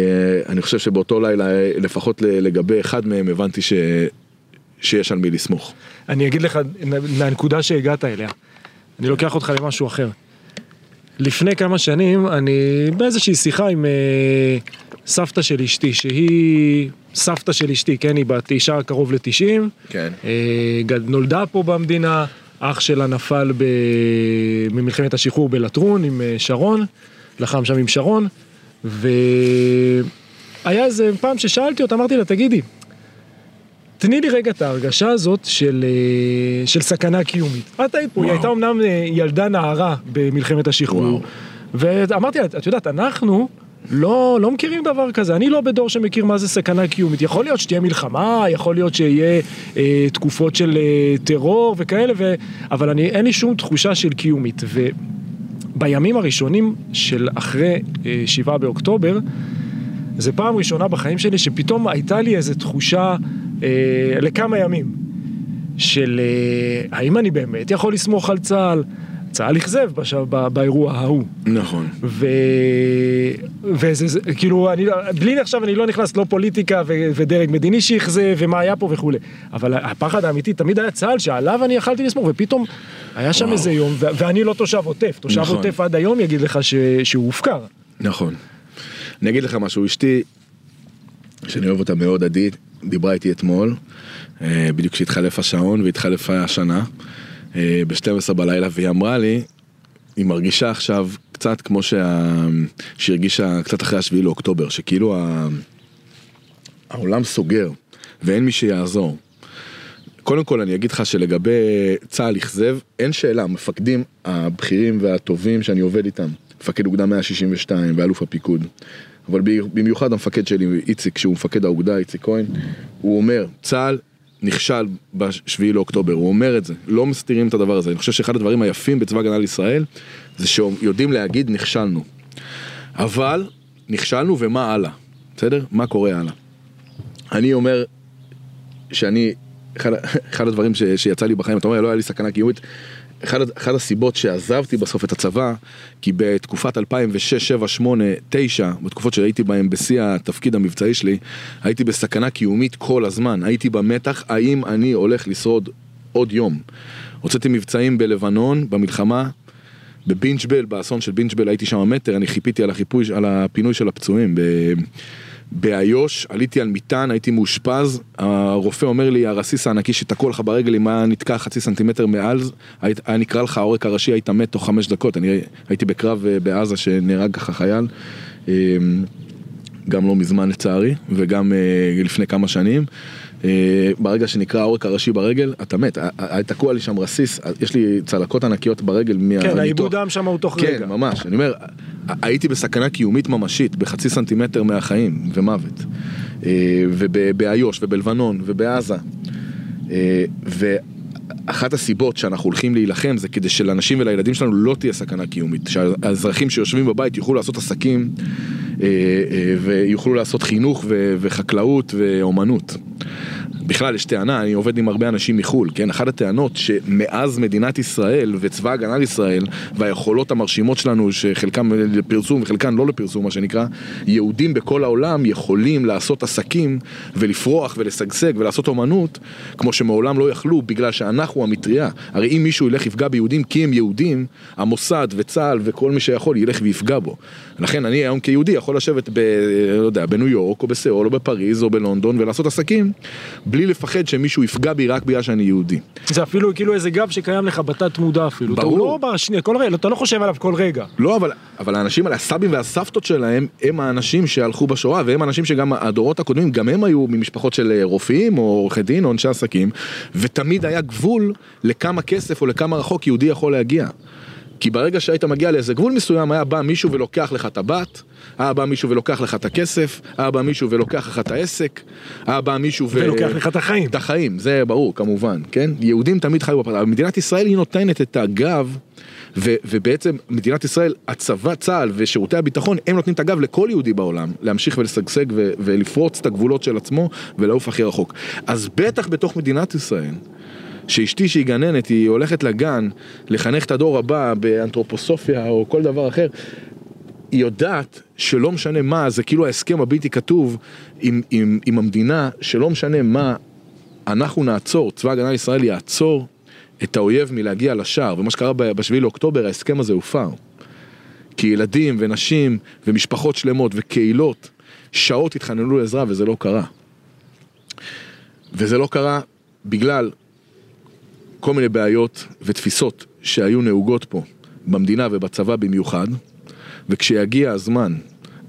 אני חושב שבאותו לילה, לפחות לגבי אחד מהם, הבנתי ש... שיש על מי לסמוך. אני אגיד לך, מהנקודה שהגעת אליה, אני לוקח אותך למשהו אחר. לפני כמה שנים, אני באיזושהי שיחה עם אה, סבתא של אשתי, שהיא סבתא של אשתי, כן, היא בת אישה קרוב ל-90, כן. אה, גד- נולדה פה במדינה, אח שלה נפל ב... ממלחמת השחרור בלטרון עם אה, שרון, לחם שם עם שרון, והיה איזה פעם ששאלתי אותה, אמרתי לה, תגידי, תני לי רגע את ההרגשה הזאת של, אה, של סכנה קיומית. את היית פה, היא וואו. הייתה אמנם אה, ילדה נערה במלחמת השחרור. ואמרתי לה, את יודעת, אנחנו לא, לא מכירים דבר כזה, אני לא בדור שמכיר מה זה סכנה קיומית. יכול להיות שתהיה מלחמה, יכול להיות שיהיה אה, תקופות של אה, טרור וכאלה, ו... אבל אני, אין לי שום תחושה של קיומית. ו... בימים הראשונים של אחרי אה, שבעה באוקטובר, זה פעם ראשונה בחיים שלי שפתאום הייתה לי איזו תחושה אה, לכמה ימים של אה, האם אני באמת יכול לסמוך על צה"ל? צה"ל אכזב בש... ב... באירוע ההוא. נכון. ו... וזה, זה, כאילו, אני, לא- בלי עכשיו אני לא נכנס לא פוליטיקה ו... ודרג מדיני שאכזב ומה היה פה וכולי. אבל הפחד האמיתי תמיד היה צה"ל שעליו אני יכלתי לסמוך, ופתאום היה שם וואו. איזה יום, ו... ואני לא תושב עוטף, תושב נכון. עוטף עד היום יגיד לך ש... שהוא הופקר. נכון. אני אגיד לך משהו, אשתי, שאני אוהב אותה מאוד, עדי, דיברה איתי אתמול, אה, בדיוק כשהתחלף השעון והתחלפה השנה, אה, ב-12 בלילה, והיא אמרה לי, היא מרגישה עכשיו קצת כמו שה... שהיא הרגישה קצת אחרי השביעי לאוקטובר, שכאילו ה... העולם סוגר ואין מי שיעזור. קודם כל אני אגיד לך שלגבי צה"ל אכזב, אין שאלה, המפקדים הבכירים והטובים שאני עובד איתם, מפקד אוגדה 162 ואלוף הפיקוד, אבל במיוחד המפקד שלי, איציק, שהוא מפקד האוגדה, איציק כהן, הוא אומר, צה"ל נכשל בשביעי לאוקטובר, הוא אומר את זה, לא מסתירים את הדבר הזה. אני חושב שאחד הדברים היפים בצבא הגנה לישראל, זה שיודעים להגיד נכשלנו. אבל נכשלנו ומה הלאה, בסדר? מה קורה הלאה? אני אומר שאני, אחד, אחד הדברים ש, שיצא לי בחיים, אתה אומר, לא היה לי סכנה קיומית, אחד, אחד הסיבות שעזבתי בסוף את הצבא, כי בתקופת 2006, 7, 8, 9, בתקופות שהייתי בהן בשיא התפקיד המבצעי שלי, הייתי בסכנה קיומית כל הזמן, הייתי במתח, האם אני הולך לשרוד עוד יום. הוצאתי מבצעים בלבנון, במלחמה, בבינג'בל, באסון של בינג'בל הייתי שם מטר, אני חיפיתי על, החיפוי, על הפינוי של הפצועים. ב... באיו"ש, עליתי על מטען, הייתי מאושפז, הרופא אומר לי, הרסיס הענקי שתקוע לך ברגל, אם היה נתקע חצי סנטימטר מעל, היה נקרא לך העורק הראשי, היית מת תוך חמש דקות. אני הייתי בקרב אה, בעזה שנהרג ככה חייל, אה, גם לא מזמן לצערי, וגם אה, לפני כמה שנים. ברגע שנקרא העורק הראשי ברגל, אתה מת, היה תקוע לי שם רסיס, יש לי צלקות ענקיות ברגל מהניתוח. כן, העיבוד דם שם הוא תוך כן, רגע. כן, ממש, אני אומר, הייתי בסכנה קיומית ממשית, בחצי סנטימטר מהחיים ומוות. ובאיו"ש ובלבנון ובעזה. ואחת הסיבות שאנחנו הולכים להילחם זה כדי שלאנשים ולילדים שלנו לא תהיה סכנה קיומית. שהאזרחים שיושבים בבית יוכלו לעשות עסקים ויוכלו לעשות חינוך וחקלאות ואומנות. בכלל יש טענה, אני עובד עם הרבה אנשים מחו"ל, כן? אחת הטענות שמאז מדינת ישראל וצבא הגנה לישראל והיכולות המרשימות שלנו שחלקם לפרסום וחלקם לא לפרסום מה שנקרא, יהודים בכל העולם יכולים לעשות עסקים ולפרוח ולשגשג ולעשות אומנות כמו שמעולם לא יכלו בגלל שאנחנו המטריה. הרי אם מישהו ילך יפגע ביהודים כי הם יהודים, המוסד וצה"ל וכל מי שיכול ילך ויפגע בו. לכן אני היום כיהודי יכול לשבת ב... לא יודע, בניו יורק או בסיאול או בפריז או בלונדון ולעשות עסקים בלי לפחד שמישהו יפגע בי רק בגלל שאני יהודי. זה אפילו כאילו איזה גב שקיים לך בתת מודע אפילו. ברור. אתה לא בשנייה, כל רגע, אתה לא חושב עליו כל רגע. לא, אבל, אבל האנשים האלה, הסבים והסבתות שלהם, הם האנשים שהלכו בשואה, והם האנשים שגם הדורות הקודמים, גם הם היו ממשפחות של רופאים או עורכי דין או אנשי עסקים, ותמיד היה גבול לכמה כסף או לכמה רחוק יהודי יכול להגיע. כי ברגע שהיית מגיע לאיזה גבול מסוים, היה בא מישהו ולוקח לך את הבת, היה בא מישהו ולוקח לך את הכסף, היה בא מישהו ולוקח לך את העסק, היה בא מישהו ו... ולוקח לך את החיים. את החיים, זה ברור כמובן, כן? יהודים תמיד חיו בפרט, אבל מדינת ישראל היא נותנת את הגב, ו- ובעצם מדינת ישראל, הצבא, צה"ל ושירותי הביטחון, הם נותנים את הגב לכל יהודי בעולם, להמשיך ולשגשג ו- ולפרוץ את הגבולות של עצמו ולעוף הכי רחוק. אז בטח בתוך מדינת ישראל. שאשתי שהיא גננת, היא הולכת לגן לחנך את הדור הבא באנתרופוסופיה או כל דבר אחר, היא יודעת שלא משנה מה, זה כאילו ההסכם הבלתי כתוב עם, עם, עם המדינה, שלא משנה מה, אנחנו נעצור, צבא הגנה לישראל יעצור את האויב מלהגיע לשער, ומה שקרה בשביעי לאוקטובר, ההסכם הזה הופר. כי ילדים ונשים ומשפחות שלמות וקהילות שעות התחננו לעזרה וזה לא קרה. וזה לא קרה בגלל כל מיני בעיות ותפיסות שהיו נהוגות פה, במדינה ובצבא במיוחד, וכשיגיע הזמן,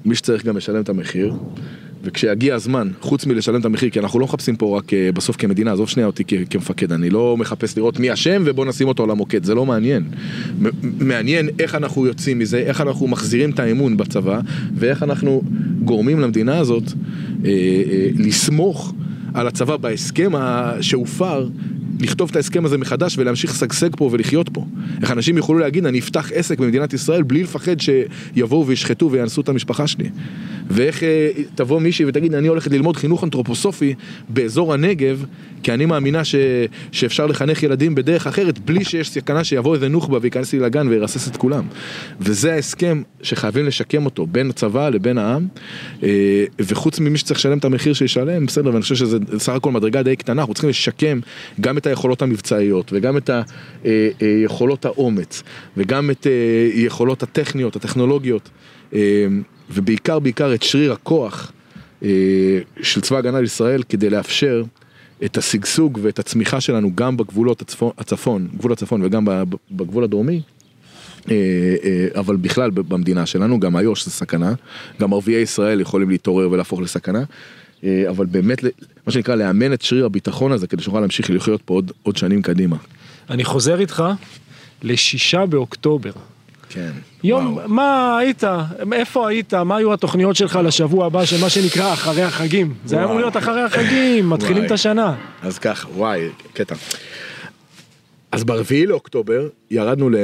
מי שצריך גם לשלם את המחיר, וכשיגיע הזמן, חוץ מלשלם את המחיר, כי אנחנו לא מחפשים פה רק אה, בסוף כמדינה, עזוב שנייה אותי כמפקד, אני לא מחפש לראות מי אשם ובוא נשים אותו על המוקד, זה לא מעניין. מעניין איך אנחנו יוצאים מזה, איך אנחנו מחזירים את האמון בצבא, ואיך אנחנו גורמים למדינה הזאת אה, אה, לסמוך על הצבא בהסכם שהופר לכתוב את ההסכם הזה מחדש ולהמשיך לשגשג פה ולחיות פה. איך אנשים יוכלו להגיד, אני אפתח עסק במדינת ישראל בלי לפחד שיבואו וישחטו ויאנסו את המשפחה שלי. ואיך אה, תבוא מישהי ותגיד, אני הולכת ללמוד חינוך אנתרופוסופי באזור הנגב, כי אני מאמינה ש, שאפשר לחנך ילדים בדרך אחרת, בלי שיש סכנה שיבוא איזה נוח'בה וייכנס לי לגן וירסס את כולם. וזה ההסכם שחייבים לשקם אותו בין הצבא לבין העם, אה, וחוץ ממי שצריך לשלם את המחיר שישלם, בסדר, ואני חושב שזה סך הכל מדרגה די קטנה, אנחנו צריכים לשקם גם את היכולות המבצעיות, וגם את היכולות אה, האומץ, וגם את היכולות הטכניות, הטכנולוגיות. ובעיקר בעיקר את שריר הכוח אה, של צבא הגנה לישראל כדי לאפשר את השגשוג ואת הצמיחה שלנו גם בגבולות הצפון, הצפון, גבול הצפון וגם בגבול הדרומי. אה, אה, אבל בכלל במדינה שלנו, גם איו"ש זה סכנה, גם ערביי ישראל יכולים להתעורר ולהפוך לסכנה, אבל באמת, מה שנקרא, לאמן את שריר הביטחון הזה כדי שנוכל להמשיך לחיות פה עוד, עוד שנים קדימה. אני חוזר איתך לשישה באוקטובר. כן. יום, וואו. מה היית, איפה היית, מה היו התוכניות שלך לשבוע הבא של מה שנקרא אחרי החגים? זה היה אמור להיות אחרי החגים, מתחילים את השנה. אז כך, וואי, קטע. אז ברביעי לאוקטובר ירדנו ל...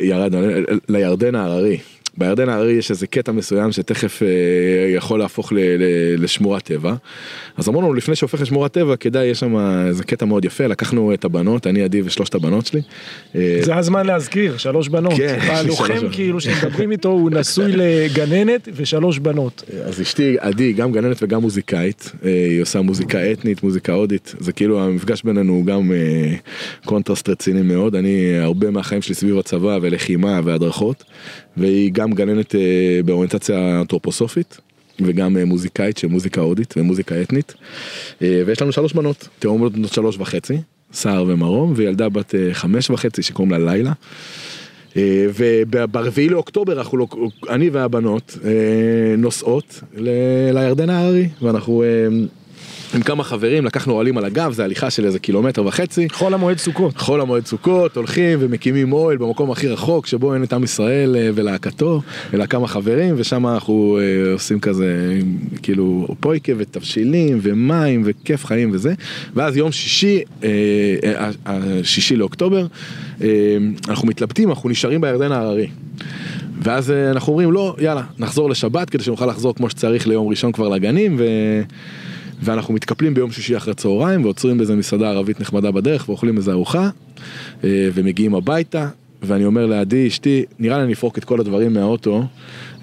ירדנו לירדן ההררי. בירדן ההררי יש איזה קטע מסוים שתכף אה, יכול להפוך ל, ל, לשמורת טבע. אז אמרנו לנו לפני שהופך לשמורת טבע כדאי יש שם איזה קטע מאוד יפה לקחנו את הבנות אני עדי ושלושת הבנות שלי. אה, זה הזמן להזכיר שלוש בנות. כן. הלוחם כאילו שמדברים איתו הוא נשוי לגננת ושלוש בנות. אז אשתי עדי גם גננת וגם מוזיקאית אה, היא עושה מוזיקה אתנית מוזיקה הודית זה כאילו המפגש בינינו הוא גם אה, קונטרסט רציני מאוד אני הרבה מהחיים שלי סביב הצבא ולחימה והדרכות. והיא גם גננת אה, באוריינטציה אנתרופוסופית. וגם אה, מוזיקאית של מוזיקה הודית ומוזיקה אתנית. אה, ויש לנו שלוש בנות, תאומות בנות שלוש וחצי, סער ומרום, וילדה בת חמש וחצי שקוראים לה לילה. וברביעי לאוקטובר אנחנו, אני והבנות נוסעות לירדן ההררי, ואנחנו עם כמה חברים, לקחנו אוהלים על הגב, זה הליכה של איזה קילומטר וחצי. חול המועד סוכות. חול המועד סוכות, הולכים ומקימים אוהל במקום הכי רחוק, שבו אין את עם ישראל אה, ולהקתו, אלא כמה חברים, ושם אנחנו אה, עושים כזה, כאילו, פויקה ותבשילים ומים וכיף חיים וזה. ואז יום שישי, אה, השישי לאוקטובר, אנחנו מתלבטים, אנחנו נשארים בירדן ההררי. ואז אנחנו אומרים, לא, יאללה, נחזור לשבת כדי שנוכל לחזור כמו שצריך ליום ראשון כבר לגנים, ו... ואנחנו מתקפלים ביום שישי אחרי צהריים ועוצרים באיזה מסעדה ערבית נחמדה בדרך ואוכלים איזה ארוחה אה, ומגיעים הביתה ואני אומר לעדי אשתי נראה לי אני אפרוק את כל הדברים מהאוטו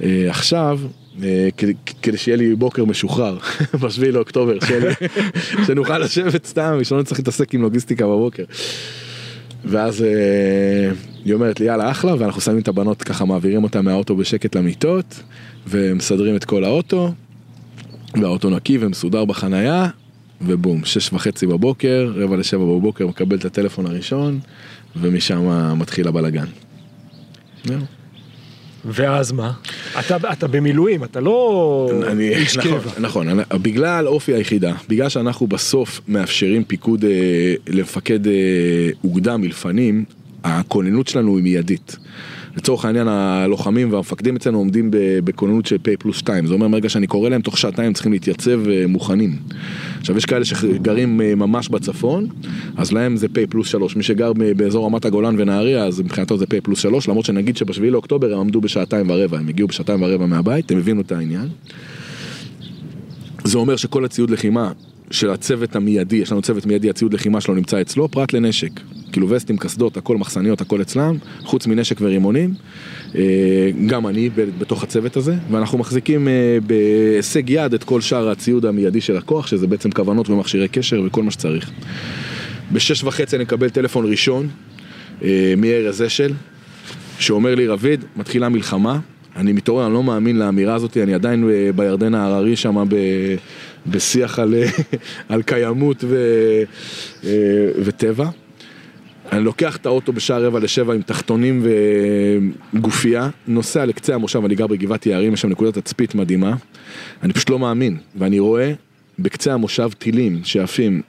אה, עכשיו אה, כדי שיהיה לי בוקר משוחרר בשביעי לאוקטובר שנוכל לשבת סתם שלא נצטרך להתעסק עם לוגיסטיקה בבוקר. ואז היא אומרת לי יאללה אחלה ואנחנו שמים את הבנות ככה מעבירים אותה מהאוטו בשקט למיטות ומסדרים את כל האוטו והאוטו נקי ומסודר בחנייה, ובום, שש וחצי בבוקר, רבע לשבע בבוקר מקבל את הטלפון הראשון, ומשם מתחיל הבלאגן. ואז מה? אתה, אתה במילואים, אתה לא אני, איש נכון, קבע. נכון, בגלל אופי היחידה, בגלל שאנחנו בסוף מאפשרים פיקוד אה, למפקד אה, אוגדה מלפנים, הכוננות שלנו היא מיידית. לצורך העניין הלוחמים והמפקדים אצלנו עומדים בכוננות של פ' פלוס 2, זה אומר מרגע שאני קורא להם תוך שעתיים צריכים להתייצב אה, מוכנים. עכשיו יש כאלה שגרים אה, ממש בצפון, אז להם זה פ' פלוס 3, מי שגר באזור רמת הגולן ונהריה אז מבחינתו זה פ' פלוס 3, למרות שנגיד שבשביעי לאוקטובר הם עמדו בשעתיים ורבע, הם הגיעו בשעתיים ורבע מהבית, הם הבינו את העניין. זה אומר שכל הציוד לחימה של הצוות המיידי, יש לנו צוות מיידי, הציוד לחימה שלו נמצא אצלו, פרט לנשק. כאילו וסטים, קסדות, הכל מחסניות, הכל אצלם, חוץ מנשק ורימונים. אה, גם אני בתוך הצוות הזה, ואנחנו מחזיקים אה, בהישג יד את כל שאר הציוד המיידי של הכוח, שזה בעצם כוונות ומכשירי קשר וכל מה שצריך. בשש וחצי אני מקבל טלפון ראשון אה, מארז אשל, שאומר לי, רביד, מתחילה מלחמה. אני מתעורר, אני לא מאמין לאמירה הזאת, אני עדיין בירדן ההררי שם בשיח על, על קיימות ו, וטבע. אני לוקח את האוטו בשעה רבע לשבע עם תחתונים וגופייה, נוסע לקצה המושב, אני גר בגבעת יערים, יש שם נקודת תצפית מדהימה. אני פשוט לא מאמין, ואני רואה בקצה המושב טילים שעפים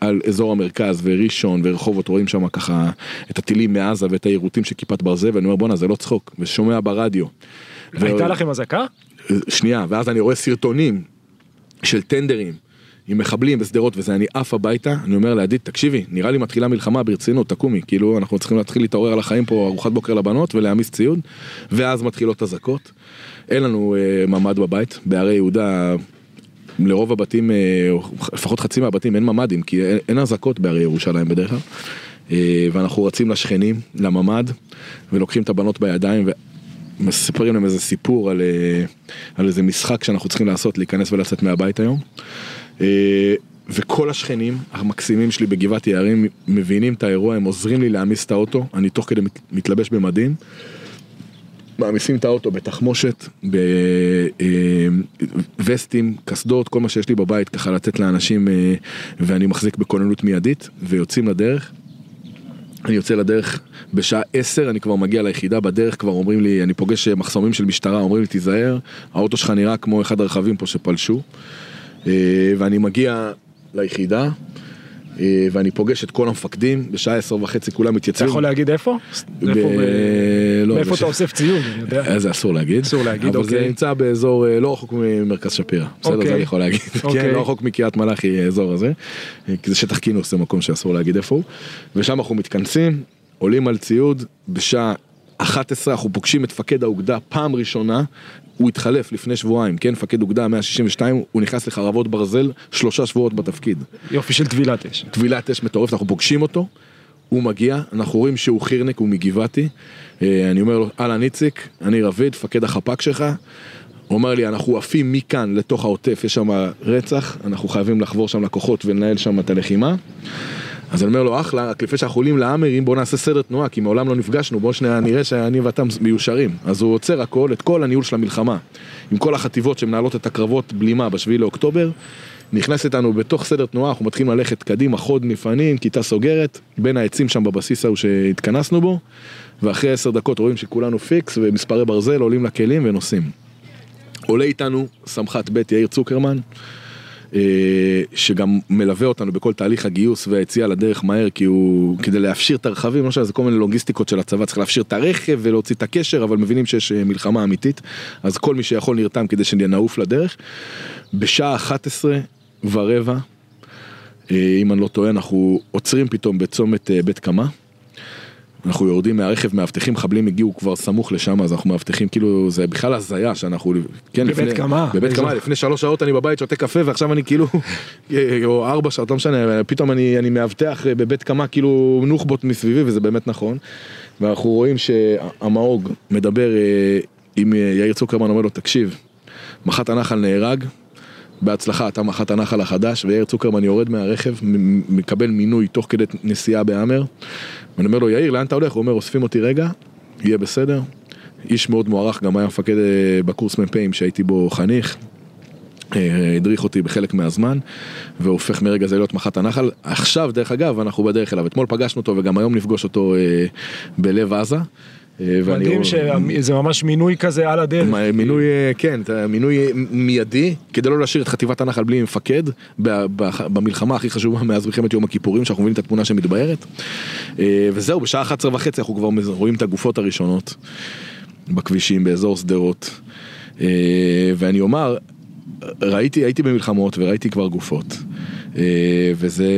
על אזור המרכז וראשון ורחובות, רואים שם ככה את הטילים מעזה ואת היירוטים של כיפת ברזל, ואני אומר בואנה זה לא צחוק, ושומע ברדיו. הייתה ו... לכם אזעקה? שנייה, ואז אני רואה סרטונים של טנדרים עם מחבלים בשדרות וזה, אני עף הביתה, אני אומר לעדית, תקשיבי, נראה לי מתחילה מלחמה ברצינות, תקומי, כאילו אנחנו צריכים להתחיל להתעורר על החיים פה, ארוחת בוקר לבנות ולהעמיס ציוד, ואז מתחילות אזעקות. אין לנו אה, ממ"ד בבית, בהרי יהודה, לרוב הבתים, אה, לפחות חצי מהבתים אין ממ"דים, כי אין אזעקות בהרי ירושלים בדרך כלל. אה, ואנחנו רצים לשכנים, לממ"ד, ולוקחים את הבנות בידיים, ומספרים להם איזה סיפור על, אה, על איזה משחק שאנחנו צריכים לעשות, להיכנס ולצאת מהבית היום. אה, וכל השכנים המקסימים שלי בגבעת יערים מבינים את האירוע, הם עוזרים לי להעמיס את האוטו, אני תוך כדי מת- מתלבש במדים. מעמיסים את האוטו בתחמושת, בווסטים, קסדות, כל מה שיש לי בבית ככה לתת לאנשים אה, ואני מחזיק בכוננות מיידית ויוצאים לדרך. אני יוצא לדרך בשעה 10, אני כבר מגיע ליחידה, בדרך כבר אומרים לי, אני פוגש מחסומים של משטרה, אומרים לי תיזהר, האוטו שלך נראה כמו אחד הרכבים פה שפלשו. אה, ואני מגיע ליחידה, ואני פוגש את כל המפקדים, בשעה 10 וחצי כולם אתה מתייצבים. יכול להגיד איפה? לא, מאיפה אתה אוסף ציוד. אה, זה אסור להגיד. אסור להגיד, אבל זה אוקיי. נמצא באזור אה, לא רחוק ממרכז שפירא. בסדר, אוקיי. זה אני יכול להגיד. אוקיי. כן, לא רחוק מקריית מלאכי, האזור הזה. אה, כי זה שטח כינוס, זה מקום שאסור להגיד איפה הוא. ושם אנחנו מתכנסים, עולים על ציוד, בשעה 11 אנחנו פוגשים את מפקד האוגדה פעם ראשונה. הוא התחלף לפני שבועיים, כן, מפקד אוגדה 162, הוא נכנס לחרבות ברזל, שלושה שבועות בתפקיד. יופי של טבילת אש. טבילת אש מטורפת, אנחנו פוגשים אותו, הוא מגיע, אנחנו רואים שהוא חירניק, הוא מגבעתי, אה, אני אומר לו, אהלן איציק, אני רביד, מפקד החפ"ק שלך, הוא אומר לי, אנחנו עפים מכאן לתוך העוטף, יש שם רצח, אנחנו חייבים לחבור שם לכוחות ולנהל שם את הלחימה. אז אני אומר לו, אחלה, רק לפני שאנחנו עולים להאמרים, בוא נעשה סדר תנועה, כי מעולם לא נפגשנו, בוא שנייה נראה שאני ואתה מיושרים. אז הוא עוצר הכל, את כל הניהול של המלחמה, עם כל החטיבות שמנהלות את הקרבות בלימה בשביעי לאוקטובר, נכנס איתנו בתוך סדר תנועה, אנחנו מתחילים ללכת קדימה, חוד מפנים, כיתה סוגרת, בין העצים שם בבסיס ההוא שהתכנסנו בו, ואחרי עשר דקות רואים שכולנו פיקס, ומספרי ברזל עולים לכלים ונוסעים. עולה איתנו סמח"ט ב' יאיר צוקרמן, שגם מלווה אותנו בכל תהליך הגיוס והיציאה לדרך מהר, כי הוא, כדי להפשיר את הרכבים, לא שזה כל מיני לוגיסטיקות של הצבא, צריך להפשיר את הרכב ולהוציא את הקשר, אבל מבינים שיש אה, מלחמה אמיתית, אז כל מי שיכול נרתם כדי שנעוף לדרך. בשעה 11 ורבע, אה, אם אני לא טועה, אנחנו עוצרים פתאום בצומת אה, בית קמה. אנחנו יורדים מהרכב, מאבטחים, מחבלים הגיעו כבר סמוך לשם, אז אנחנו מאבטחים, כאילו, זה בכלל הזיה שאנחנו, כן, בבית לפני, קמה. בבית קמה, לפני שלוש שעות אני בבית שותה קפה, ועכשיו אני כאילו, או ארבע שעות, לא משנה, פתאום אני, אני מאבטח בבית קמה, כאילו, נוח'בות מסביבי, וזה באמת נכון. ואנחנו רואים שהמאוג מדבר אה, עם אה, יאיר צוקרמן, אומר לו, תקשיב, מח"ט הנחל נהרג, בהצלחה, אתה מח"ט הנחל החדש, ויאיר צוקרמן יורד מהרכב, מקבל מינוי תוך כדי נסיעה בהאמר. ואני אומר לו, יאיר, לאן אתה הולך? הוא אומר, אוספים אותי רגע, יהיה בסדר. איש מאוד מוערך, גם היה מפקד אה, בקורס מ"פים שהייתי בו חניך. אה, הדריך אותי בחלק מהזמן, והופך מרגע זה להיות מח"ט הנחל. עכשיו, דרך אגב, אנחנו בדרך אליו. אתמול פגשנו אותו וגם היום נפגוש אותו אה, בלב עזה. אה, מדהים שזה ממש מינוי כזה על הדרך. מינוי, אה, כן, את המינוי אה, מיידי, כדי לא להשאיר את חטיבת הנחל בלי מפקד, במלחמה הכי חשובה מאז מלחמת יום הכיפורים, שאנחנו מבינים את התמונה שמתבהרת. וזהו, בשעה 11 וחצי אנחנו כבר רואים את הגופות הראשונות בכבישים באזור שדרות. ואני אומר, ראיתי, הייתי במלחמות וראיתי כבר גופות. וזה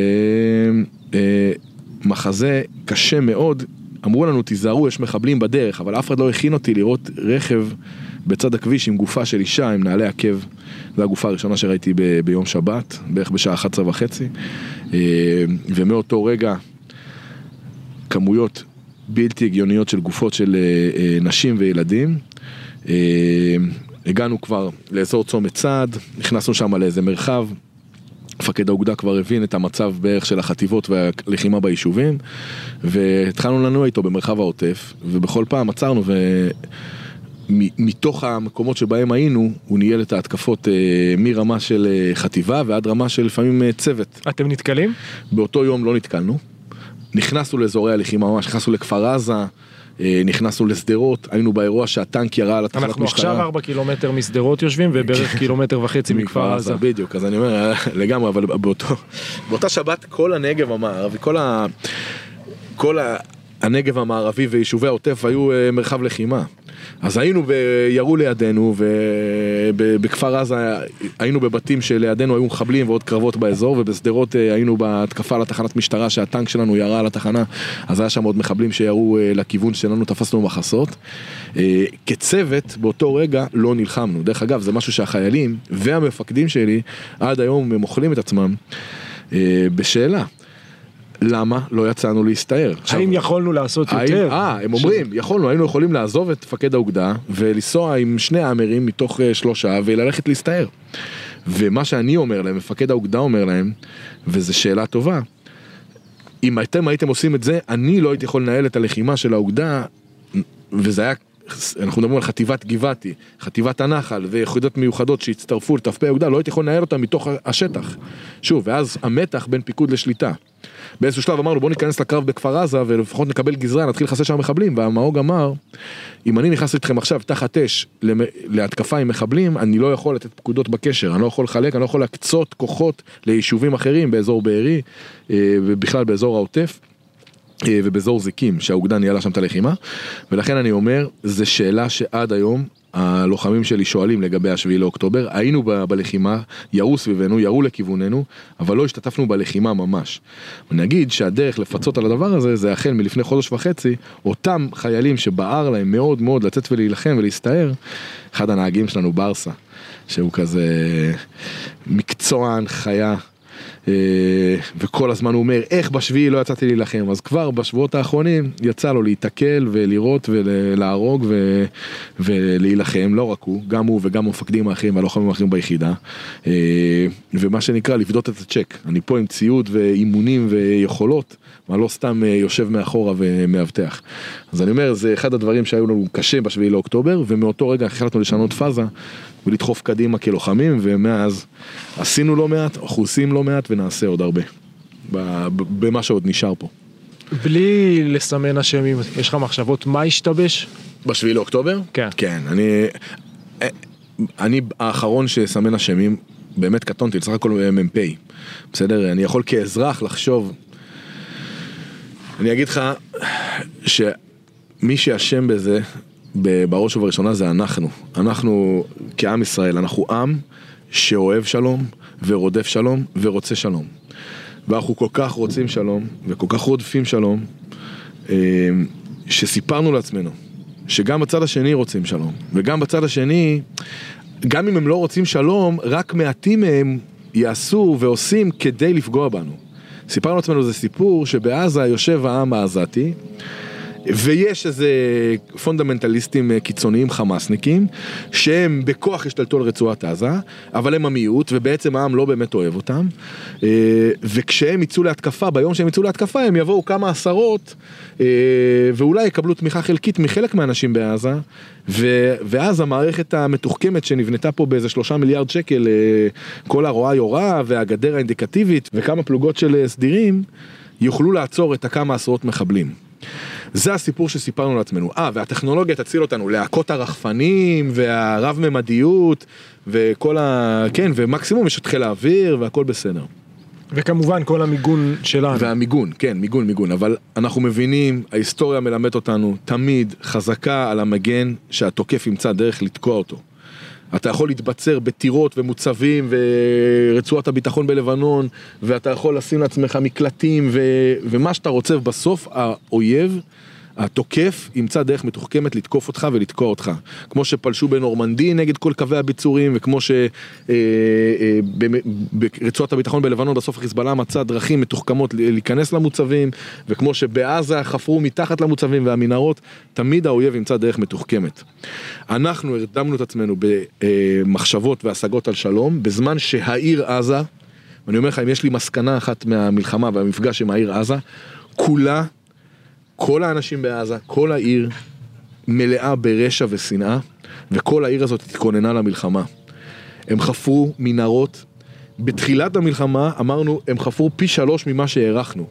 מחזה קשה מאוד. אמרו לנו, תיזהרו, יש מחבלים בדרך, אבל אף אחד לא הכין אותי לראות רכב בצד הכביש עם גופה של אישה, עם נעלי עקב. זו הגופה הראשונה שראיתי ב- ביום שבת, בערך בשעה 11 וחצי. אה, ומאותו רגע, כמויות בלתי הגיוניות של גופות של אה, אה, נשים וילדים. הגענו כבר לאזור צומת צעד, נכנסנו שם לאיזה מרחב, מפקד האוגדה כבר הבין את המצב בערך של החטיבות והלחימה ביישובים והתחלנו לנוע איתו במרחב העוטף ובכל פעם עצרנו ומתוך המקומות שבהם היינו הוא ניהל את ההתקפות אה, מרמה של אה, חטיבה ועד רמה של לפעמים אה, צוות. אתם נתקלים? באותו יום לא נתקלנו, נכנסנו לאזורי הלחימה ממש, נכנסנו לכפר עזה, נכנסנו לשדרות, היינו באירוע שהטנק ירה על התחנת אנחנו משטרה. עכשיו 4 קילומטר משדרות יושבים ובערך קילומטר וחצי מכפר עזה. בדיוק, אז אני אומר לגמרי, אבל באותה שבת כל הנגב המערבי, כל, ה, כל ה, הנגב המערבי ויישובי העוטף היו אה, מרחב לחימה. אז היינו, ב... ירו לידינו, ובכפר עזה היינו בבתים שלידינו היו מחבלים ועוד קרבות באזור, ובשדרות אה, היינו בהתקפה לתחנת משטרה שהטנק שלנו ירה על התחנה, אז היה שם עוד מחבלים שירו אה, לכיוון שלנו, תפסנו מחסות. כצוות, באותו רגע לא נלחמנו. דרך אגב, זה משהו שהחיילים והמפקדים שלי עד היום הם אוכלים את עצמם בשאלה. למה לא יצאנו להסתער? האם יכולנו לעשות יותר? אה, הם אומרים, יכולנו, היינו יכולים לעזוב את מפקד האוגדה ולנסוע עם שני האמרים מתוך אה, שלושה וללכת להסתער. ומה שאני אומר להם, מפקד האוגדה אומר להם, וזו שאלה טובה, אם אתם הייתם עושים את זה, אני לא הייתי יכול לנהל את הלחימה של האוגדה, וזה היה אנחנו מדברים על חטיבת גבעתי, חטיבת הנחל ויחידות מיוחדות שהצטרפו לת"פ האוגדה, לא הייתי יכול לנהל אותם מתוך השטח. שוב, ואז המתח בין פיקוד לשליטה. באיזשהו שלב אמרנו בוא ניכנס לקרב בכפר עזה ולפחות נקבל גזרה, נתחיל לחסל שם מחבלים, והמאוג אמר, אם אני נכנס איתכם עכשיו תחת אש להתקפה עם מחבלים, אני לא יכול לתת פקודות בקשר, אני לא יכול לחלק, אני לא יכול להקצות כוחות ליישובים אחרים באזור בארי אה, ובכלל באזור העוטף. אה, ובאזור זיקים שהאוגדה ניהלה שם את הלחימה ולכן אני אומר זה שאלה שעד היום הלוחמים שלי שואלים לגבי השביעי לאוקטובר היינו ב- בלחימה ירו סביבנו ירו לכיווננו אבל לא השתתפנו בלחימה ממש. אני אגיד שהדרך לפצות על הדבר הזה זה החל מלפני חודש וחצי אותם חיילים שבער להם מאוד מאוד לצאת ולהילחם ולהסתער אחד הנהגים שלנו ברסה שהוא כזה מקצוען חיה וכל הזמן הוא אומר איך בשביעי לא יצאתי להילחם? אז כבר בשבועות האחרונים יצא לו להיתקל ולירות ולהרוג ו... ולהילחם לא רק הוא גם הוא וגם המפקדים האחרים והלוחמים האחרים ביחידה. אה, ומה שנקרא לפדות את הצ'ק. אני פה עם ציוד ואימונים ויכולות אני לא סתם אה, יושב מאחורה ומאבטח. אז אני אומר זה אחד הדברים שהיו לנו קשה בשביעי לאוקטובר ומאותו רגע החלטנו לשנות פאזה ולדחוף קדימה כלוחמים, ומאז עשינו לא מעט, אנחנו עושים לא מעט ונעשה עוד הרבה, במה שעוד נשאר פה. בלי לסמן אשמים, יש לך מחשבות מה השתבש? בשביעי לאוקטובר? כן. כן, אני... אני האחרון שסמן אשמים, באמת קטונתי, בסך הכל מ"פ, בסדר? אני יכול כאזרח לחשוב, אני אגיד לך שמי שאשם בזה בראש ובראשונה זה אנחנו. אנחנו כעם ישראל, אנחנו עם שאוהב שלום ורודף שלום ורוצה שלום. ואנחנו כל כך רוצים שלום וכל כך רודפים שלום, אה, שסיפרנו לעצמנו שגם בצד השני רוצים שלום, וגם בצד השני, גם אם הם לא רוצים שלום, רק מעטים מהם יעשו ועושים כדי לפגוע בנו. סיפרנו לעצמנו זה סיפור שבעזה יושב העם העזתי ויש איזה פונדמנטליסטים אה, קיצוניים חמאסניקים שהם בכוח השתלטו על רצועת עזה אבל הם המיעוט ובעצם העם לא באמת אוהב אותם אה, וכשהם יצאו להתקפה ביום שהם יצאו להתקפה הם יבואו כמה עשרות אה, ואולי יקבלו תמיכה חלקית מחלק מהאנשים בעזה ו, ואז המערכת המתוחכמת שנבנתה פה באיזה שלושה מיליארד שקל כל הרואה יורה והגדר האינדיקטיבית וכמה פלוגות של סדירים יוכלו לעצור את הכמה עשרות מחבלים. זה הסיפור שסיפרנו לעצמנו. אה, והטכנולוגיה תציל אותנו, להקות הרחפנים והרב ממדיות וכל ה... כן, ומקסימום יש את חיל האוויר והכל בסדר. וכמובן כל המיגון שלנו. והמיגון, כן, מיגון, מיגון, אבל אנחנו מבינים, ההיסטוריה מלמדת אותנו תמיד חזקה על המגן שהתוקף ימצא דרך לתקוע אותו. אתה יכול להתבצר בטירות ומוצבים ורצועת הביטחון בלבנון ואתה יכול לשים לעצמך מקלטים ו... ומה שאתה רוצה ובסוף האויב התוקף ימצא דרך מתוחכמת לתקוף אותך ולתקוע אותך. כמו שפלשו בנורמנדי נגד כל קווי הביצורים, וכמו שברצועת אה, אה, הביטחון בלבנון בסוף חיזבאללה מצא דרכים מתוחכמות להיכנס למוצבים, וכמו שבעזה חפרו מתחת למוצבים והמנהרות, תמיד האויב ימצא דרך מתוחכמת. אנחנו הרדמנו את עצמנו במחשבות והשגות על שלום, בזמן שהעיר עזה, ואני אומר לך, אם יש לי מסקנה אחת מהמלחמה והמפגש עם העיר עזה, כולה כל האנשים בעזה, כל העיר מלאה ברשע ושנאה, וכל העיר הזאת התכוננה למלחמה. הם חפרו מנהרות, בתחילת המלחמה אמרנו, הם חפרו פי שלוש ממה שהערכנו.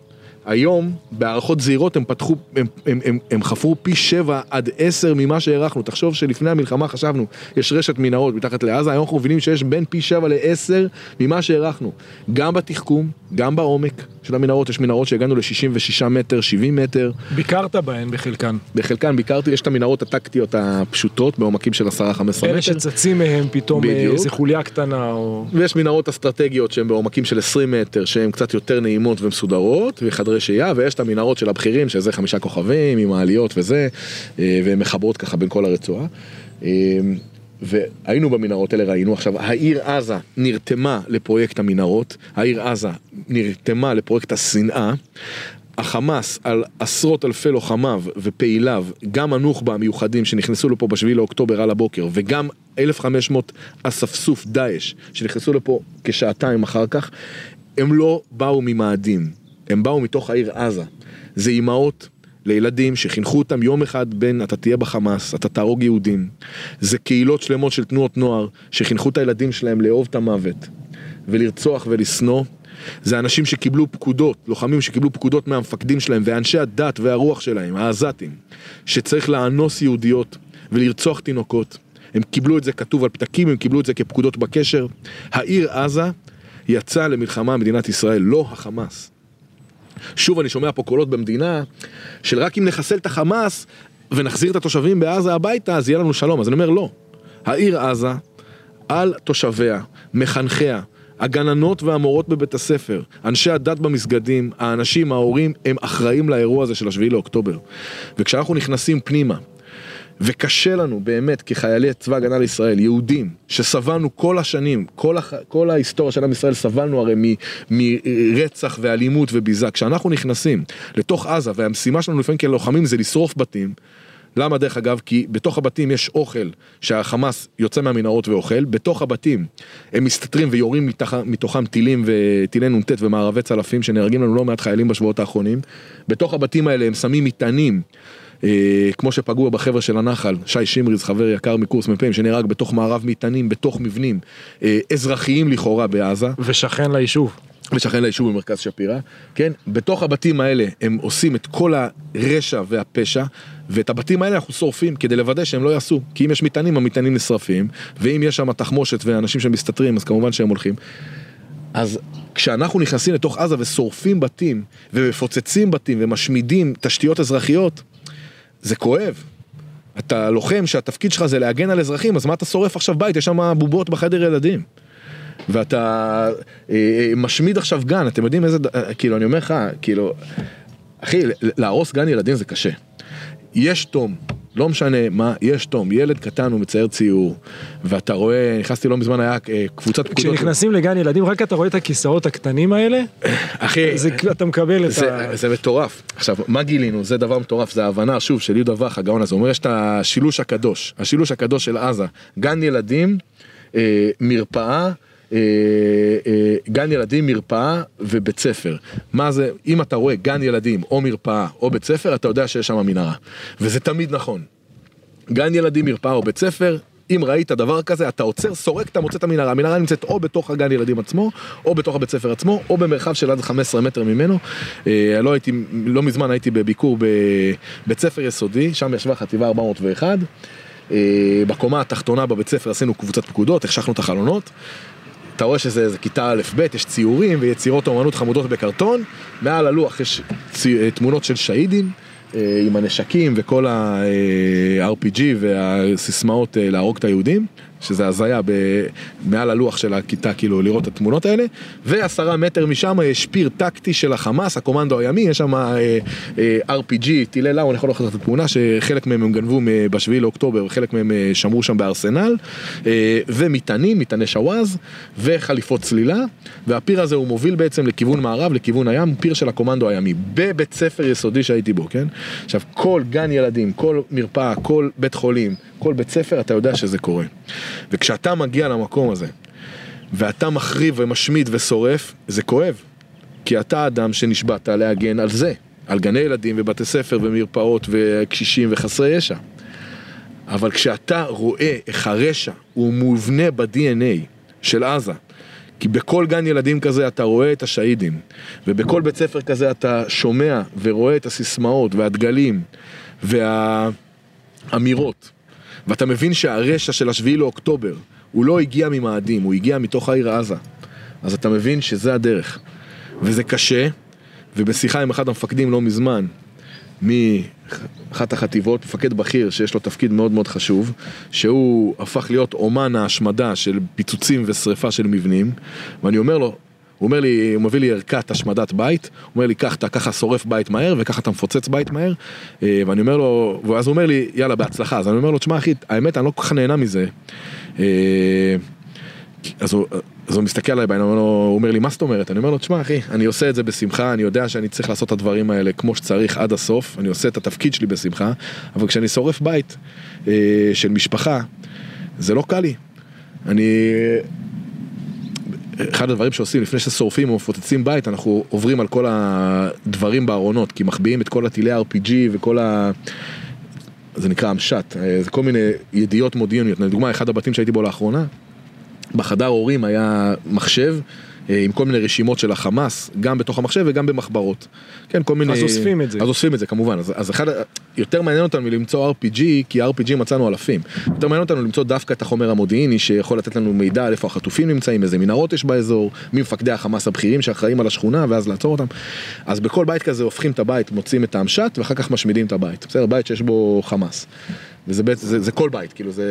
היום, בהערכות זהירות, הם פתחו, הם, הם, הם, הם חפרו פי שבע עד עשר ממה שהערכנו. תחשוב שלפני המלחמה חשבנו, יש רשת מנהרות מתחת לעזה, היום אנחנו מבינים שיש בין פי שבע לעשר ממה שהערכנו. גם בתחכום, גם בעומק של המנהרות, יש מנהרות שהגענו ל-66 מטר, 70 מטר. ביקרת בהן בחלקן. בחלקן ביקרתי, יש את המנהרות הטקטיות הפשוטות בעומקים של 10-15 מטר. אלה שצצים מהם פתאום אה, בדיוק. איזה חוליה קטנה או... ויש מנהרות אסטרטגיות שהן בעומקים של 20 מטר, שהן קצת יותר נעימות ומסודרות, וחדרי שהייה, ויש את המנהרות של הבכירים, שזה חמישה כוכבים, עם מעליות וזה, אה, והן מחברות ככה בין כל הרצועה. אה, והיינו במנהרות האלה, ראינו עכשיו, העיר עזה נרתמה לפרויקט המנהרות, העיר עזה נרתמה לפרויקט השנאה. החמאס על עשרות אלפי לוחמיו ופעיליו, גם הנוח'בה המיוחדים שנכנסו לפה בשביעי לאוקטובר על הבוקר, וגם 1,500 אספסוף דאעש שנכנסו לפה כשעתיים אחר כך, הם לא באו ממאדים, הם באו מתוך העיר עזה. זה אימהות לילדים שחינכו אותם יום אחד בין אתה תהיה בחמאס, אתה תהרוג יהודים. זה קהילות שלמות של תנועות נוער שחינכו את הילדים שלהם לאהוב את המוות ולרצוח ולשנוא. זה אנשים שקיבלו פקודות, לוחמים שקיבלו פקודות מהמפקדים שלהם ואנשי הדת והרוח שלהם, העזתים, שצריך לאנוס יהודיות ולרצוח תינוקות. הם קיבלו את זה כתוב על פתקים, הם קיבלו את זה כפקודות בקשר. העיר עזה יצאה למלחמה מדינת ישראל, לא החמאס. שוב אני שומע פה קולות במדינה של רק אם נחסל את החמאס ונחזיר את התושבים בעזה הביתה אז יהיה לנו שלום אז אני אומר לא העיר עזה על תושביה מחנכיה הגננות והמורות בבית הספר, אנשי הדת במסגדים, האנשים, ההורים, הם אחראים לאירוע הזה של השביעי לאוקטובר. וכשאנחנו נכנסים פנימה, וקשה לנו באמת כחיילי צבא הגנה לישראל, יהודים, שסבלנו כל השנים, כל, הח... כל ההיסטוריה של עם ישראל סבלנו הרי מ... מרצח ואלימות וביזה, כשאנחנו נכנסים לתוך עזה והמשימה שלנו לפעמים כלוחמים זה לשרוף בתים, למה דרך אגב? כי בתוך הבתים יש אוכל שהחמאס יוצא מהמנהרות ואוכל, בתוך הבתים הם מסתתרים ויורים מתח... מתוכם טילים וטילי נ"ט ומערבי צלפים שנהרגים לנו לא מעט חיילים בשבועות האחרונים, בתוך הבתים האלה הם שמים מטענים כמו שפגעו בחבר'ה של הנחל, שי שמריז, חבר יקר מקורס מ"פים, שנהרג בתוך מערב מטענים, בתוך מבנים אה, אזרחיים לכאורה בעזה. ושכן ליישוב. ושכן ליישוב במרכז שפירא, כן? בתוך הבתים האלה הם עושים את כל הרשע והפשע, ואת הבתים האלה אנחנו שורפים כדי לוודא שהם לא יעשו. כי אם יש מטענים, המטענים נשרפים, ואם יש שם תחמושת ואנשים שמסתתרים, אז כמובן שהם הולכים. אז כשאנחנו נכנסים לתוך עזה ושורפים בתים, ומפוצצים בתים ומשמידים תשתיות אזרחיות, זה כואב. אתה לוחם שהתפקיד שלך זה להגן על אזרחים, אז מה אתה שורף עכשיו בית? יש שם בובות בחדר ילדים. ואתה אה, אה, משמיד עכשיו גן, אתם יודעים איזה, אה, כאילו אני אומר לך, כאילו, אחי, להרוס גן ילדים זה קשה. יש תום, לא משנה מה, יש תום, ילד קטן הוא מצייר ציור, ואתה רואה, נכנסתי לא מזמן, היה אה, קבוצת פקודות. כשנכנסים לגן ילדים, רק אתה רואה את הכיסאות הקטנים האלה, אחי, זה, אתה מקבל את זה, ה... זה מטורף. עכשיו, מה גילינו? זה דבר מטורף, זה ההבנה, שוב, של יהודה וך, הגאון הזה, הוא אומר, יש את השילוש הקדוש, השילוש הקדוש של עזה, גן ילדים, אה, מרפאה, אה, אה, גן ילדים, מרפאה ובית ספר. מה זה, אם אתה רואה גן ילדים או מרפאה או בית ספר, אתה יודע שיש שם מנהרה. וזה תמיד נכון. גן ילדים, מרפאה או בית ספר, אם ראית דבר כזה, אתה עוצר, סורק, אתה מוצא את המנהרה. המנהרה נמצאת או בתוך הגן ילדים עצמו, או בתוך הבית ספר עצמו, או במרחב של עד 15 מטר ממנו. אה, לא הייתי, לא מזמן הייתי בביקור בבית ספר יסודי, שם ישבה חטיבה 401. אה, בקומה התחתונה בבית ספר עשינו קבוצת פקודות, החשכנו את החלונות. אתה רואה שזה כיתה א' ב', יש ציורים ויצירות אומנות חמודות בקרטון, מעל הלוח יש צי, תמונות של שהידים אה, עם הנשקים וכל ה-RPG והסיסמאות אה, להרוג את היהודים. שזה הזיה מעל הלוח של הכיתה, כאילו לראות את התמונות האלה, ועשרה מטר משם יש פיר טקטי של החמאס, הקומנדו הימי, יש שם אה, אה, RPG, טילי לאו, אני יכול לקחת את התמונה, שחלק מהם הם גנבו בשביעי לאוקטובר, וחלק מהם אה, שמרו שם בארסנל, אה, ומטענים, מטעני שוואז, וחליפות צלילה, והפיר הזה הוא מוביל בעצם לכיוון מערב, לכיוון הים, פיר של הקומנדו הימי, בבית ספר יסודי שהייתי בו, כן? עכשיו, כל גן ילדים, כל מרפאה, כל בית חולים, כל בית ספר, אתה יודע שזה קורה. וכשאתה מגיע למקום הזה, ואתה מחריב ומשמיד ושורף, זה כואב. כי אתה אדם שנשבעת להגן על זה, על גני ילדים ובתי ספר ומרפאות וקשישים וחסרי ישע. אבל כשאתה רואה איך הרשע הוא מובנה ב-DNA של עזה, כי בכל גן ילדים כזה אתה רואה את השהידים, ובכל בית ספר כזה אתה שומע ורואה את הסיסמאות והדגלים והאמירות, ואתה מבין שהרשע של השביעי לאוקטובר הוא לא הגיע ממאדים, הוא הגיע מתוך העיר עזה. אז אתה מבין שזה הדרך. וזה קשה, ובשיחה עם אחד המפקדים לא מזמן, מאחת החטיבות, מפקד בכיר שיש לו תפקיד מאוד מאוד חשוב, שהוא הפך להיות אומן ההשמדה של פיצוצים ושריפה של מבנים, ואני אומר לו, הוא אומר לי, הוא מביא לי ערכת השמדת בית, הוא אומר לי, קח, אתה ככה שורף בית מהר, וככה אתה מפוצץ בית מהר, אה, ואני אומר לו, ואז הוא אומר לי, יאללה, בהצלחה, אז אני אומר לו, תשמע אחי, האמת, אני לא כל כך נהנה מזה. אה, אז הוא, אז הוא מסתכל עליי בעיניים, הוא אומר לי, מה זאת אומרת? אני אומר לו, תשמע אחי, אני עושה את זה בשמחה, אני יודע שאני צריך לעשות את הדברים האלה כמו שצריך עד הסוף, אני עושה את התפקיד שלי בשמחה, אבל כשאני שורף בית אה, של משפחה, זה לא קל לי. אני... אחד הדברים שעושים לפני ששורפים או מפוצצים בית, אנחנו עוברים על כל הדברים בארונות, כי מחביאים את כל הטילי RPG וכל ה... זה נקרא המשט, אה, זה כל מיני ידיעות מודיעיניות. לדוגמה, אחד הבתים שהייתי בו לאחרונה, בחדר הורים היה מחשב עם כל מיני רשימות של החמאס, גם בתוך המחשב וגם במחברות. כן, כל מיני... אז אוספים את זה. אז אוספים את זה כמובן. אז, אז אחד, יותר מעניין אותנו למצוא RPG, כי RPG מצאנו אלפים. יותר מעניין אותנו למצוא דווקא את החומר המודיעיני שיכול לתת לנו מידע על איפה החטופים נמצאים, איזה מנהרות יש באזור, מי מפקדי החמאס הבכירים שאחראים על השכונה, ואז לעצור אותם. אז בכל בית כזה הופכים את הבית, מוצאים את המשט, ואחר כך משמידים את הבית. בסדר, בית שיש בו חמאס. וזה בית, זה, זה כל בית, כאילו זה,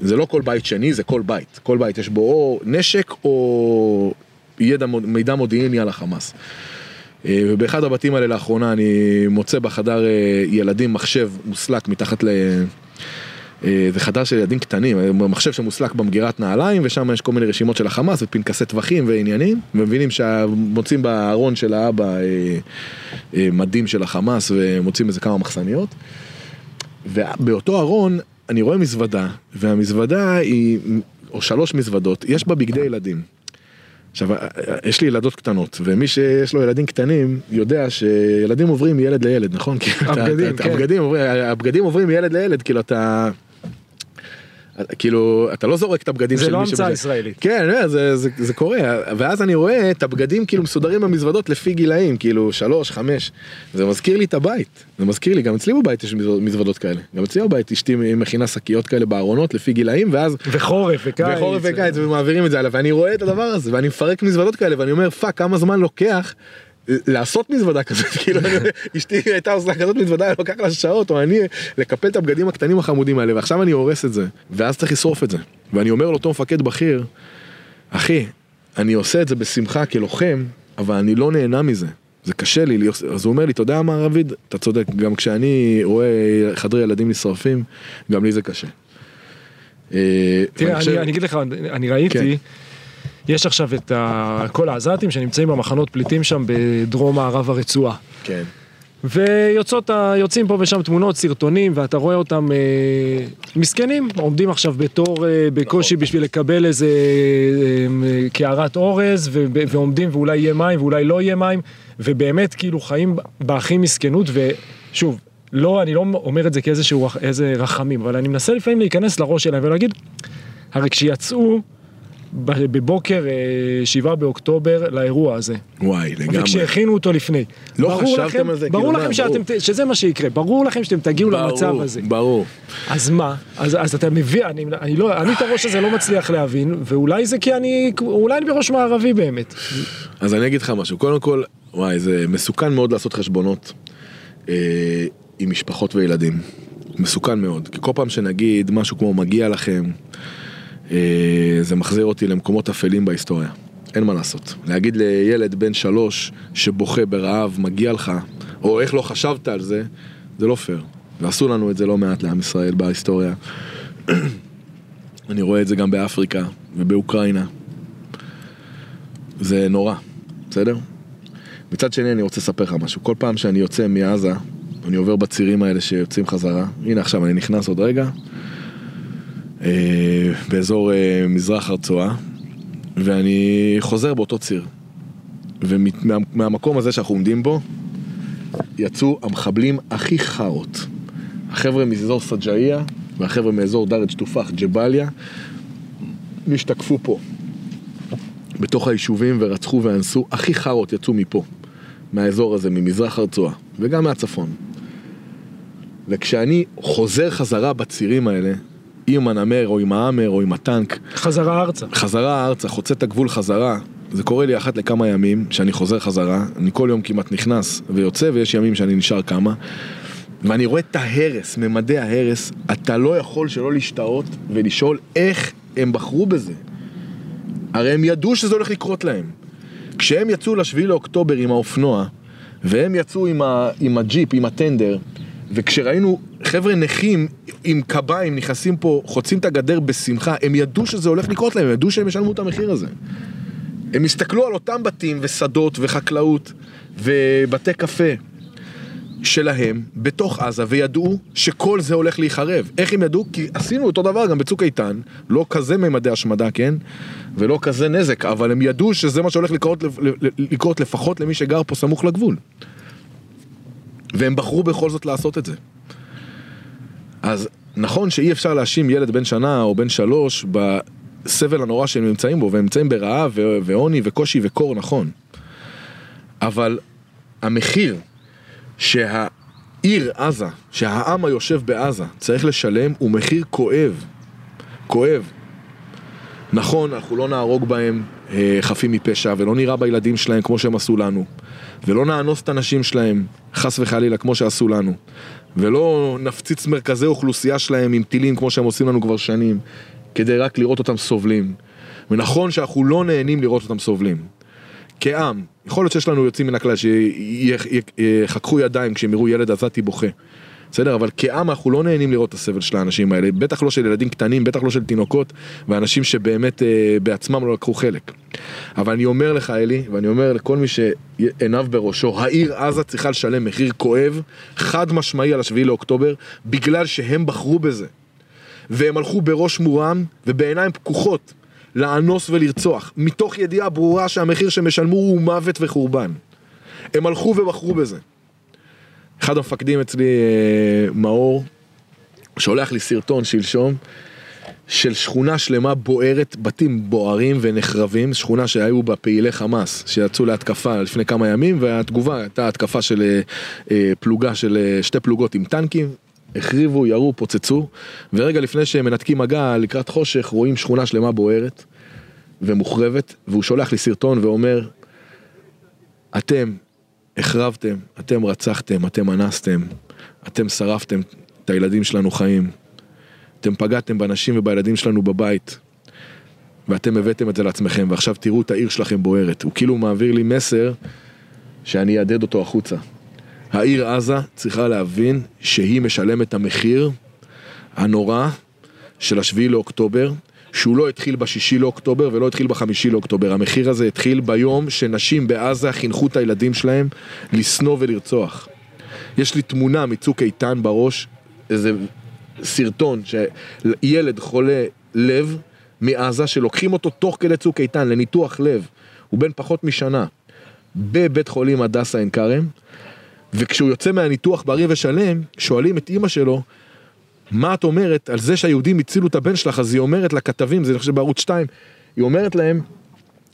זה לא כל בית שני, זה כל בית. כל בית יש בו או נשק או ידע, מידע מודיעיני על החמאס. אה, ובאחד הבתים האלה לאחרונה אני מוצא בחדר אה, ילדים מחשב מוסלק מתחת ל... אה, זה חדר של ילדים קטנים, מחשב שמוסלק במגירת נעליים ושם יש כל מיני רשימות של החמאס ופנקסי טווחים ועניינים ומבינים שמוצאים בארון של האבא מדים של החמאס ומוצאים איזה כמה מחסניות ובאותו ארון אני רואה מזוודה והמזוודה היא, או שלוש מזוודות, יש בה בגדי ילדים עכשיו, יש לי ילדות קטנות, ומי שיש לו ילדים קטנים יודע שילדים עוברים מילד לילד, נכון? הבגדים, כן. הבגדים, הבגדים עוברים מילד לילד, כאילו אתה... כאילו, אתה לא זורק את הבגדים של מישהו. זה לא המצאה ישראלית. כן, זה, זה, זה קורה, ואז אני רואה את הבגדים כאילו מסודרים במזוודות לפי גילאים, כאילו שלוש, חמש, זה מזכיר לי את הבית, זה מזכיר לי, גם אצלי בבית יש מזוודות כאלה, גם אצלי בבית אשתי מכינה שקיות כאלה בארונות לפי גילאים, ואז... וחורף וקיץ. וחורף וקיץ, ומעבירים את זה הלאה, ואני רואה את הדבר הזה, ואני מפרק מזוודות כאלה, ואני אומר, fuck, כמה זמן לוקח לעשות מזוודה כזאת, כאילו אשתי הייתה עושה כזאת מזוודה, לוקח לה שעות, או אני לקפל את הבגדים הקטנים החמודים האלה, ועכשיו אני הורס את זה, ואז צריך לשרוף את זה. ואני אומר לאותו מפקד בכיר, אחי, אני עושה את זה בשמחה כלוחם, אבל אני לא נהנה מזה. זה קשה לי, אז הוא אומר לי, אתה יודע מה רביד? אתה צודק, גם כשאני רואה חדרי ילדים נשרפים, גם לי זה קשה. אה, תראה, אני אגיד לך, אני ראיתי, כן. יש עכשיו את ה... כל העזתים שנמצאים במחנות פליטים שם בדרום מערב הרצועה. כן. ויוצאים פה ושם תמונות, סרטונים, ואתה רואה אותם אה, מסכנים, עומדים עכשיו בתור אה, בקושי נכון. בשביל לקבל איזה אה, קערת אורז, ו- ועומדים ואולי יהיה מים ואולי לא יהיה מים, ובאמת כאילו חיים בהכי מסכנות, ושוב, לא, אני לא אומר את זה כאיזה רחמים, אבל אני מנסה לפעמים להיכנס לראש שלהם ולהגיד, הרי כשיצאו, בבוקר אה, שבעה באוקטובר לאירוע הזה. וואי, לגמרי. וכשהכינו אותו לפני. לא חשבתם לכם, על זה, ברור כאילו לכם שאתם, ברור. שזה מה שיקרה, ברור לכם שאתם תגיעו ברור, למצב הזה. ברור. אז מה? אז, אז אתה מבין, אני, אני, לא, אני את הראש הזה לא מצליח להבין, ואולי זה כי אני, אולי אני בראש מערבי באמת. אז אני אגיד לך משהו, קודם כל, וואי, זה מסוכן מאוד לעשות חשבונות אה, עם משפחות וילדים. מסוכן מאוד, כי כל פעם שנגיד משהו כמו מגיע לכם, זה מחזיר אותי למקומות אפלים בהיסטוריה. אין מה לעשות. להגיד לילד בן שלוש שבוכה ברעב, מגיע לך, או איך לא חשבת על זה, זה לא פייר. ועשו לנו את זה לא מעט לעם ישראל בהיסטוריה. אני רואה את זה גם באפריקה ובאוקראינה. זה נורא, בסדר? מצד שני אני רוצה לספר לך משהו. כל פעם שאני יוצא מעזה, אני עובר בצירים האלה שיוצאים חזרה. הנה עכשיו אני נכנס עוד רגע. אה, באזור אה, מזרח הרצועה, ואני חוזר באותו ציר. ומהמקום הזה שאנחנו עומדים בו, יצאו המחבלים הכי חארות. החבר'ה מאזור סג'איה והחבר'ה מאזור דארג' טופח, ג'באליה, נשתקפו פה. בתוך היישובים ורצחו ואנסו, הכי חארות יצאו מפה, מהאזור הזה, ממזרח הרצועה, וגם מהצפון. וכשאני חוזר חזרה בצירים האלה, עם הנמר או עם ההאמר או עם הטנק. חזרה ארצה. חזרה ארצה, חוצה את הגבול חזרה. זה קורה לי אחת לכמה ימים, שאני חוזר חזרה, אני כל יום כמעט נכנס ויוצא, ויש ימים שאני נשאר כמה, ואני רואה את ההרס, ממדי ההרס, אתה לא יכול שלא להשתאות ולשאול איך הם בחרו בזה. הרי הם ידעו שזה הולך לקרות להם. כשהם יצאו לשביעי לאוקטובר עם האופנוע, והם יצאו עם, ה, עם הג'יפ, עם הטנדר, וכשראינו חבר'ה נכים עם קביים נכנסים פה, חוצים את הגדר בשמחה, הם ידעו שזה הולך לקרות להם, הם ידעו שהם ישלמו את המחיר הזה. הם הסתכלו על אותם בתים ושדות וחקלאות ובתי קפה שלהם בתוך עזה וידעו שכל זה הולך להיחרב. איך הם ידעו? כי עשינו אותו דבר גם בצוק איתן, לא כזה ממדי השמדה, כן? ולא כזה נזק, אבל הם ידעו שזה מה שהולך לקרות, לקרות לפחות למי שגר פה סמוך לגבול. והם בחרו בכל זאת לעשות את זה. אז נכון שאי אפשר להאשים ילד בן שנה או בן שלוש בסבל הנורא שהם נמצאים בו, והם נמצאים ברעב ועוני וקושי וקור, נכון. אבל המחיר שהעיר עזה, שהעם היושב בעזה צריך לשלם הוא מחיר כואב. כואב. נכון, אנחנו לא נהרוג בהם אה, חפים מפשע ולא נירה בילדים שלהם כמו שהם עשו לנו ולא נאנוס את הנשים שלהם, חס וחלילה, כמו שעשו לנו. ולא נפציץ מרכזי אוכלוסייה שלהם עם טילים כמו שהם עושים לנו כבר שנים כדי רק לראות אותם סובלים. ונכון שאנחנו לא נהנים לראות אותם סובלים. כעם, יכול להיות שיש לנו יוצאים מן הכלל שיחככו ידיים כשהם יראו ילד עזתי בוכה. בסדר? אבל כעם אנחנו לא נהנים לראות את הסבל של האנשים האלה, בטח לא של ילדים קטנים, בטח לא של תינוקות, ואנשים שבאמת אה, בעצמם לא לקחו חלק. אבל אני אומר לך, אלי, ואני אומר לכל מי שעיניו בראשו, העיר עזה צריכה לשלם מחיר כואב, חד משמעי על השביעי לאוקטובר, בגלל שהם בחרו בזה. והם הלכו בראש מורם ובעיניים פקוחות לאנוס ולרצוח, מתוך ידיעה ברורה שהמחיר שהם ישלמו הוא מוות וחורבן. הם הלכו ובחרו בזה. אחד המפקדים אצלי, אה, מאור, שולח לי סרטון שלשום של שכונה שלמה בוערת, בתים בוערים ונחרבים, שכונה שהיו בה פעילי חמאס שיצאו להתקפה לפני כמה ימים והתגובה הייתה התקפה של אה, אה, פלוגה של שתי פלוגות עם טנקים, החריבו, ירו, פוצצו, ורגע לפני שהם מנתקים מגע לקראת חושך רואים שכונה שלמה בוערת ומוחרבת, והוא שולח לי סרטון ואומר, אתם החרבתם, אתם רצחתם, אתם אנסתם, אתם שרפתם את הילדים שלנו חיים, אתם פגעתם בנשים ובילדים שלנו בבית, ואתם הבאתם את זה לעצמכם, ועכשיו תראו את העיר שלכם בוערת. הוא כאילו מעביר לי מסר שאני אעדד אותו החוצה. העיר עזה צריכה להבין שהיא משלמת את המחיר הנורא של השביעי לאוקטובר, שהוא לא התחיל בשישי לאוקטובר ולא התחיל בחמישי לאוקטובר. המחיר הזה התחיל ביום שנשים בעזה חינכו את הילדים שלהם לשנוא ולרצוח. יש לי תמונה מצוק איתן בראש, איזה סרטון שילד חולה לב מעזה שלוקחים אותו תוך כדי צוק איתן לניתוח לב, הוא בן פחות משנה, בבית חולים הדסה עין כרם, וכשהוא יוצא מהניתוח בריא ושלם, שואלים את אימא שלו מה את אומרת על זה שהיהודים הצילו את הבן שלך, אז היא אומרת לכתבים, זה אני חושב בערוץ 2, היא אומרת להם,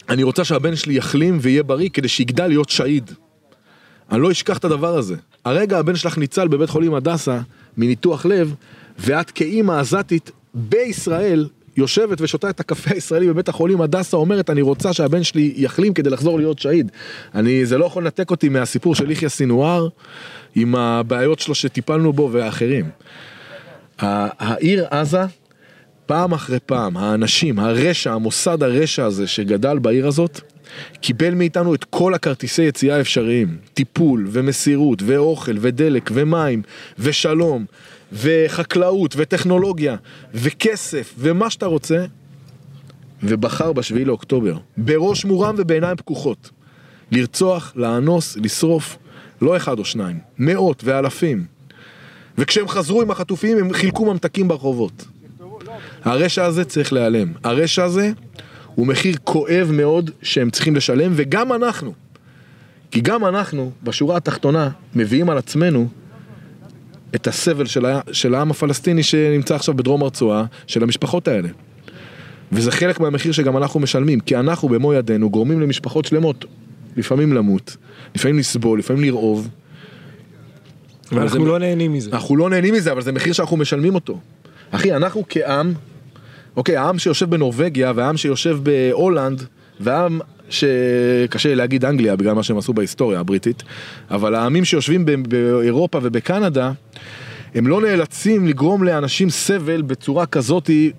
אני רוצה שהבן שלי יחלים ויהיה בריא כדי שיגדל להיות שהיד. אני לא אשכח את הדבר הזה. הרגע הבן שלך ניצל בבית חולים הדסה מניתוח לב, ואת כאימא עזתית בישראל יושבת ושותה את הקפה הישראלי בבית החולים הדסה אומרת אני רוצה שהבן שלי יחלים כדי לחזור להיות שהיד. אני, זה לא יכול לנתק אותי מהסיפור של יחיא סינואר עם הבעיות שלו שטיפלנו בו ואחרים. העיר עזה, פעם אחרי פעם, האנשים, הרשע, המוסד הרשע הזה שגדל בעיר הזאת, קיבל מאיתנו את כל הכרטיסי יציאה האפשריים, טיפול ומסירות ואוכל ודלק ומים ושלום וחקלאות וטכנולוגיה וכסף ומה שאתה רוצה. ובחר בשביעי לאוקטובר, בראש מורם ובעיניים פקוחות לרצוח, לאנוס, לשרוף, לא אחד או שניים, מאות ואלפים וכשהם חזרו עם החטופים הם חילקו ממתקים ברחובות. הרשע הזה צריך להיעלם. הרשע הזה הוא מחיר כואב מאוד שהם צריכים לשלם, וגם אנחנו. כי גם אנחנו, בשורה התחתונה, מביאים על עצמנו את הסבל של, ה... של העם הפלסטיני שנמצא עכשיו בדרום הרצועה, של המשפחות האלה. וזה חלק מהמחיר שגם אנחנו משלמים, כי אנחנו במו ידינו גורמים למשפחות שלמות, לפעמים למות, לפעמים לסבול, לפעמים לרעוב, ואנחנו לא נהנים מזה. אנחנו לא נהנים מזה, אבל זה מחיר שאנחנו משלמים אותו. אחי, אנחנו כעם, אוקיי, העם שיושב בנורבגיה, והעם שיושב בהולנד, והעם שקשה להגיד אנגליה בגלל מה שהם עשו בהיסטוריה הבריטית, אבל העמים שיושבים באירופה ובקנדה, הם לא נאלצים לגרום לאנשים סבל בצורה כזאתי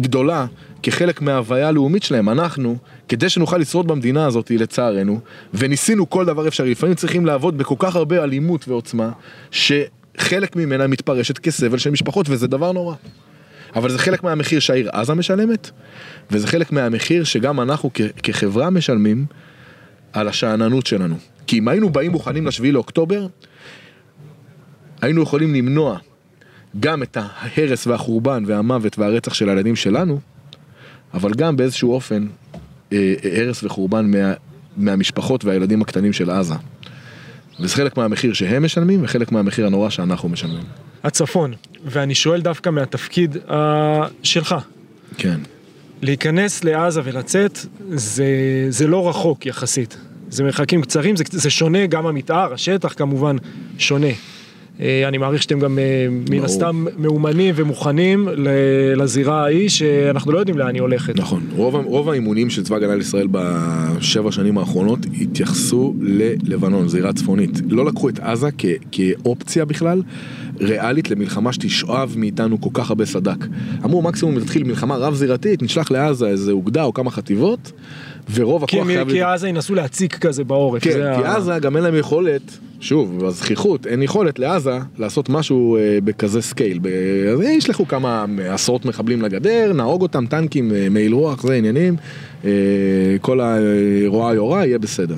גדולה כחלק מההוויה הלאומית שלהם. אנחנו, כדי שנוכל לשרוד במדינה הזאת, לצערנו, וניסינו כל דבר אפשרי, לפעמים צריכים לעבוד בכל כך הרבה אלימות ועוצמה, שחלק ממנה מתפרשת כסבל של משפחות, וזה דבר נורא. אבל זה חלק מהמחיר שהעיר עזה משלמת, וזה חלק מהמחיר שגם אנחנו כחברה משלמים על השאננות שלנו. כי אם היינו באים מוכנים לשביעי לאוקטובר, היינו יכולים למנוע גם את ההרס והחורבן והמוות והרצח של הילדים שלנו, אבל גם באיזשהו אופן הרס וחורבן מה, מהמשפחות והילדים הקטנים של עזה. וזה חלק מהמחיר שהם משלמים וחלק מהמחיר הנורא שאנחנו משלמים. הצפון, ואני שואל דווקא מהתפקיד uh, שלך. כן. להיכנס לעזה ולצאת זה, זה לא רחוק יחסית. זה מרחקים קצרים, זה, זה שונה, גם המתאר, השטח כמובן שונה. אה, אני מעריך שאתם גם אה, מן הסתם מאומנים ומוכנים לזירה ההיא שאנחנו לא יודעים לאן היא הולכת. נכון, רוב, רוב האימונים של צבא הגנה לישראל בשבע שנים האחרונות התייחסו ללבנון, זירה צפונית. לא לקחו את עזה כ, כאופציה בכלל. ריאלית למלחמה שתשאב מאיתנו כל כך הרבה סדק. אמרו מקסימום נתחיל מלחמה רב זירתית, נשלח לעזה איזה אוגדה או כמה חטיבות, ורוב הכוח חייב... כי עזה ינסו להציק כזה בעורף. כן, כי. עזה גם אין להם יכולת, שוב, בזכיחות, אין יכולת לעזה לעשות משהו אה, בכזה סקייל. ב... אז ישלחו כמה עשרות מחבלים לגדר, נהוג אותם, טנקים, אה, מעיל רוח, זה עניינים, אה, כל הרוע יורה יהיה בסדר.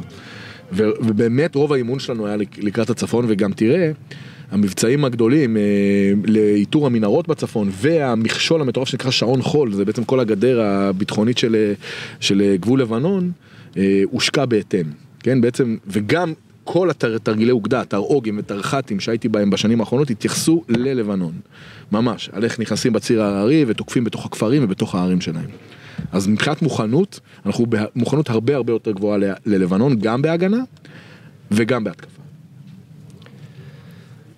ובאמת רוב האימון שלנו היה לקראת הצפון, וגם תראה, המבצעים הגדולים אה, לאיתור המנהרות בצפון והמכשול המטורף שנקרא שעון חול, זה בעצם כל הגדר הביטחונית של, של גבול לבנון, אה, הושקע בהתאם, כן, בעצם, וגם כל התרגילי אוגדה, תרעוגים ותרח"טים שהייתי בהם בשנים האחרונות התייחסו ללבנון, ממש, על איך נכנסים בציר ההררי ותוקפים בתוך הכפרים ובתוך הערים שלהם. אז מבחינת מוכנות, אנחנו במוכנות הרבה הרבה יותר גבוהה ללבנון, גם בהגנה וגם בהתקפה.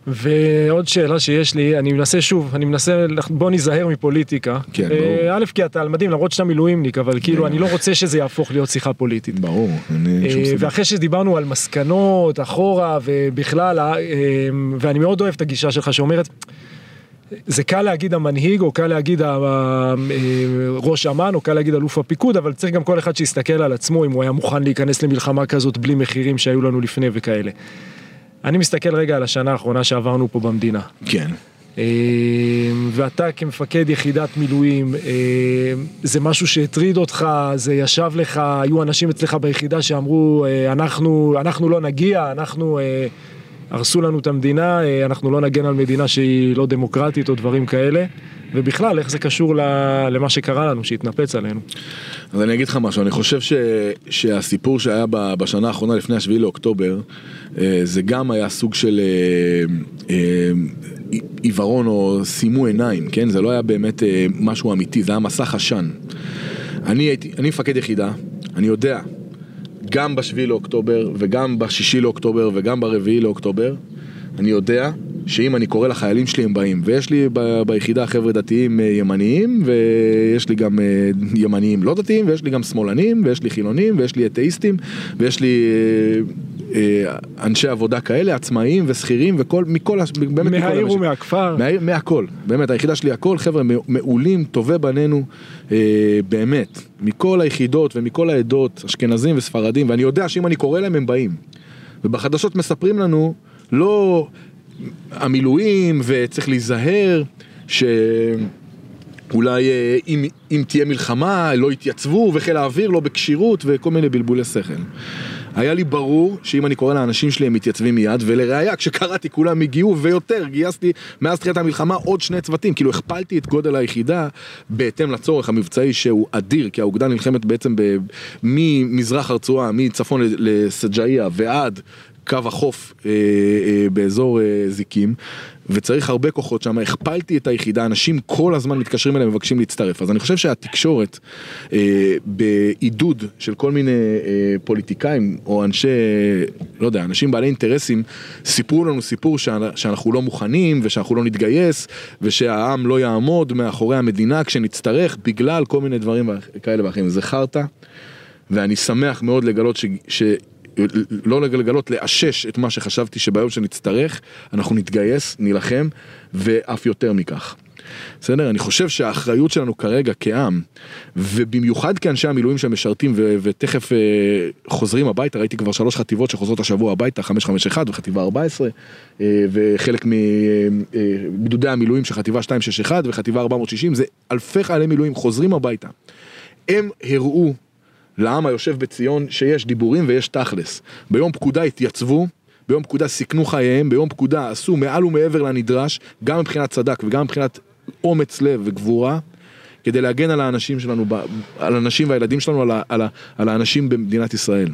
ועוד שאלה שיש לי, אני מנסה שוב, אני מנסה, בוא ניזהר מפוליטיקה. כן, ברור. אה, א', כי אתה על מדהים, למרות שאתה מילואימניק, אבל כאילו, אני לא רוצה שזה יהפוך להיות שיחה פוליטית. ברור, אין שום סיבה. ואחרי שדיברנו על מסקנות, אחורה, ובכלל, אה, ואני מאוד אוהב את הגישה שלך שאומרת, זה קל להגיד המנהיג, או קל להגיד אה, ראש אמ"ן, או קל להגיד אלוף הפיקוד, אבל צריך גם כל אחד שיסתכל על עצמו, אם הוא היה מוכן להיכנס למלחמה כזאת בלי מחירים שהיו לנו לפני וכאלה. אני מסתכל רגע על השנה האחרונה שעברנו פה במדינה. כן. אה, ואתה כמפקד יחידת מילואים, אה, זה משהו שהטריד אותך, זה ישב לך, היו אנשים אצלך ביחידה שאמרו, אה, אנחנו, אנחנו לא נגיע, אנחנו, הרסו לנו את המדינה, אנחנו לא נגן על מדינה שהיא לא דמוקרטית או דברים כאלה. ובכלל, איך זה קשור למה שקרה לנו, שהתנפץ עלינו. אז אני אגיד לך משהו, אני חושב ש, שהסיפור שהיה בשנה האחרונה לפני השביעי לאוקטובר, אה, זה גם היה סוג של אה, אה, עיוורון או שימו עיניים, כן? זה לא היה באמת משהו אמיתי, זה היה מסך עשן. אני הייתי, אני מפקד יחידה, אני יודע, גם בשביעי לאוקטובר וגם בשישי לאוקטובר וגם ברביעי לאוקטובר, אני יודע שאם אני קורא לחיילים שלי הם באים, ויש לי ב- ביחידה חבר'ה דתיים אה, ימניים, ויש לי גם אה, ימניים לא דתיים, ויש לי גם שמאלנים, ויש לי חילונים, ויש לי אתאיסטים, ויש לי אה, אנשי עבודה כאלה, עצמאיים ושכירים, וכל, מכל, באמת מהעיר ומהכפר. מה, מהכל, באמת, היחידה שלי הכל, חבר'ה מעולים, טובי בנינו, באמת, מכל היחידות ומכל העדות, אשכנזים וספרדים, ואני יודע שאם אני קורא להם הם באים. ובחדשות מספרים לנו, לא המילואים וצריך להיזהר שאולי אה, אם, אם תהיה מלחמה לא יתייצבו וחיל האוויר לא בכשירות וכל מיני בלבולי שכל. היה לי ברור שאם אני קורא לאנשים שלי הם מתייצבים מיד ולראיה כשקראתי כולם הגיעו ויותר גייסתי מאז תחילת המלחמה עוד שני צוותים כאילו הכפלתי את גודל היחידה בהתאם לצורך המבצעי שהוא אדיר כי האוגדה נלחמת בעצם ממזרח הרצועה מצפון לסג'איה ועד קו החוף אה, אה, באזור אה, זיקים, וצריך הרבה כוחות שם, הכפלתי את היחידה, אנשים כל הזמן מתקשרים אליהם ומבקשים להצטרף. אז אני חושב שהתקשורת, אה, בעידוד של כל מיני אה, פוליטיקאים, או אנשי, לא יודע, אנשים בעלי אינטרסים, סיפרו לנו סיפור שאנחנו לא מוכנים, ושאנחנו לא נתגייס, ושהעם לא יעמוד מאחורי המדינה כשנצטרך, בגלל כל מיני דברים כאלה ואחרים. זה חרטא. ואני שמח מאוד לגלות ש... לא לגלות, לאשש את מה שחשבתי שביום שנצטרך, אנחנו נתגייס, נילחם, ואף יותר מכך. בסדר? אני חושב שהאחריות שלנו כרגע כעם, ובמיוחד כאנשי המילואים שמשרתים ו- ותכף אה, חוזרים הביתה, ראיתי כבר שלוש חטיבות שחוזרות השבוע הביתה, 551 וחטיבה 14, אה, וחלק מגדודי אה, המילואים של חטיבה 261 וחטיבה 460, זה אלפי חיילי מילואים חוזרים הביתה. הם הראו לעם היושב בציון שיש דיבורים ויש תכלס. ביום פקודה התייצבו, ביום פקודה סיכנו חייהם, ביום פקודה עשו מעל ומעבר לנדרש, גם מבחינת צדק וגם מבחינת אומץ לב וגבורה, כדי להגן על האנשים שלנו, על האנשים והילדים שלנו, על, על, על האנשים במדינת ישראל.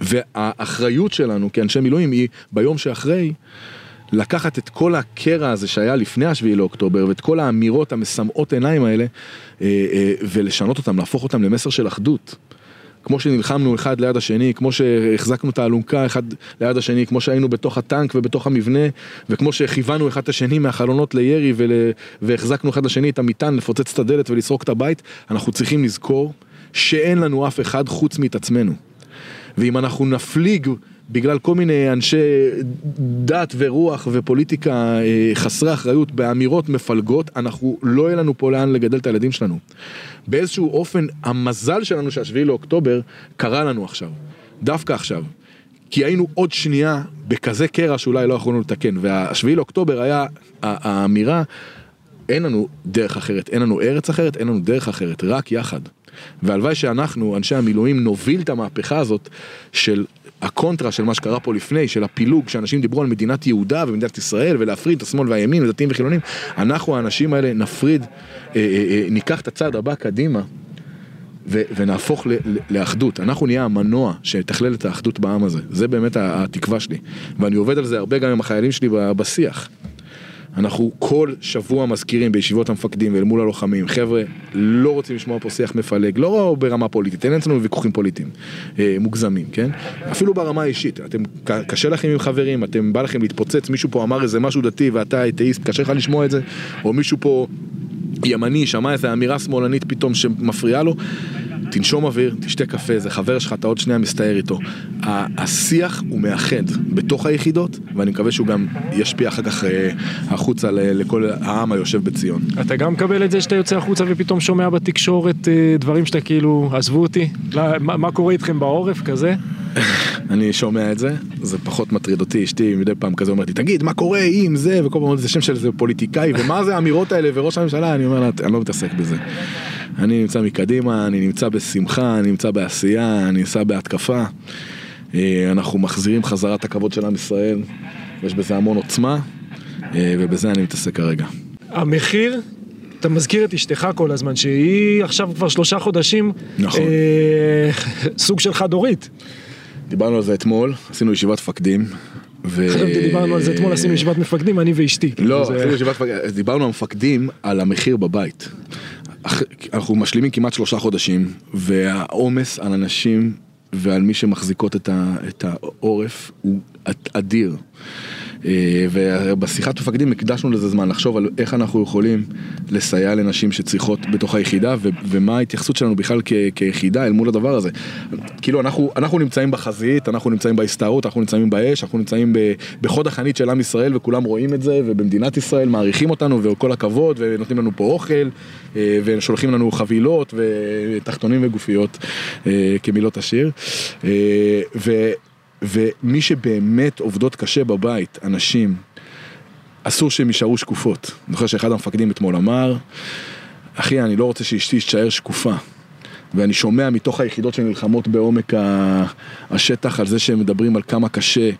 והאחריות שלנו כאנשי מילואים היא ביום שאחרי לקחת את כל הקרע הזה שהיה לפני השביעי לאוקטובר ואת כל האמירות המשמעות עיניים האלה אה, אה, ולשנות אותם, להפוך אותם למסר של אחדות. כמו שנלחמנו אחד ליד השני, כמו שהחזקנו את האלונקה אחד ליד השני, כמו שהיינו בתוך הטנק ובתוך המבנה, וכמו שכיוונו אחד את השני מהחלונות לירי ול... והחזקנו אחד לשני את המטען לפוצץ את הדלת ולסרוק את הבית, אנחנו צריכים לזכור שאין לנו אף אחד חוץ מאת עצמנו. ואם אנחנו נפליג בגלל כל מיני אנשי דת ורוח ופוליטיקה אה, חסרי אחריות באמירות מפלגות, אנחנו לא יהיה לנו פה לאן לגדל את הילדים שלנו. באיזשהו אופן, המזל שלנו שהשביעי לאוקטובר קרה לנו עכשיו, דווקא עכשיו. כי היינו עוד שנייה בכזה קרע שאולי לא יכולנו לתקן, והשביעי לאוקטובר היה האמירה, אין לנו דרך אחרת, אין לנו ארץ אחרת, אין לנו דרך אחרת, רק יחד. והלוואי שאנחנו, אנשי המילואים, נוביל את המהפכה הזאת של הקונטרה של מה שקרה פה לפני, של הפילוג, שאנשים דיברו על מדינת יהודה ומדינת ישראל ולהפריד את השמאל והימין, ודתיים וחילונים, אנחנו האנשים האלה נפריד, אה, אה, אה, ניקח את הצעד הבא קדימה. ו- ונהפוך ל- לאחדות, אנחנו נהיה המנוע שיתכלל את האחדות בעם הזה, זה באמת התקווה שלי, ואני עובד על זה הרבה גם עם החיילים שלי בשיח. אנחנו כל שבוע מזכירים בישיבות המפקדים ואל מול הלוחמים, חבר'ה, לא רוצים לשמוע פה שיח מפלג, לא ברמה פוליטית, אין אצלנו ויכוחים פוליטיים אה, מוגזמים, כן? אפילו ברמה האישית, אתם, קשה לכם עם חברים, אתם, בא לכם להתפוצץ, מישהו פה אמר איזה משהו דתי ואתה אתאיסט, קשה לך לשמוע את זה, או מישהו פה ימני שמע איזה אמירה שמאלנית פתאום שמפריעה לו, תנשום אוויר, תשתה קפה, זה חבר שלך, אתה עוד שנייה מסתער איתו. השיח הוא מאחד בתוך היחידות, ואני מקווה שהוא גם ישפיע אחר כך אה, החוצה לכל העם היושב בציון. אתה גם מקבל את זה שאתה יוצא החוצה ופתאום שומע בתקשורת אה, דברים שאתה כאילו, עזבו אותי? לא, מה, מה קורה איתכם בעורף כזה? אני שומע את זה, זה פחות מטריד אותי, אשתי מדי פעם כזה אומרת לי, תגיד, מה קורה עם זה, וכל פעם זה שם של איזה פוליטיקאי, ומה זה האמירות האלה, וראש הממשלה, אני אומר לה, אני לא מתעסק בזה. אני נמצא מקדימה, אני נמצא בשמחה, אני נמצא בעשייה, אני נמצא בהתקפה. אה, אנחנו מחזירים חזרה את הכבוד של עם ישראל, יש בזה המון עוצמה, אה, ובזה אני מתעסק כרגע. המחיר, אתה מזכיר את אשתך כל הזמן, שהיא עכשיו כבר שלושה חודשים, נכון. אה, סוג של חד-הורית. דיברנו על זה אתמול, עשינו ישיבת מפקדים. ו... חשבתי דיברנו על זה אתמול, עשינו ישיבת מפקדים, אני ואשתי. לא, עשינו ישיבת מפקדים, דיברנו על מפקדים, על המחיר בבית. אנחנו משלימים כמעט שלושה חודשים, והעומס על אנשים ועל מי שמחזיקות את, העורף הוא אדיר. אה, ובשיחת מפקדים הקדשנו לזה זמן לחשוב על איך אנחנו יכולים לסייע לנשים שצריכות בתוך היחידה ו- ומה ההתייחסות שלנו בכלל כ- כיחידה אל מול הדבר הזה. כאילו אנחנו, אנחנו נמצאים בחזית, אנחנו נמצאים בהסתערות, אנחנו נמצאים באש, אנחנו נמצאים ב- בחוד החנית של עם ישראל וכולם רואים את זה ובמדינת ישראל מעריכים אותנו וכל הכבוד ונותנים לנו פה אוכל אה, ושולחים לנו חבילות ותחתונים וגופיות אה, כמילות השיר. ו- ומי שבאמת עובדות קשה בבית, אנשים, אסור שהם יישארו שקופות. אני זוכר שאחד המפקדים אתמול אמר, אחי, אני לא רוצה שאשתי תישאר שקופה. ואני שומע מתוך היחידות שנלחמות בעומק השטח על זה שהם מדברים על כמה קשה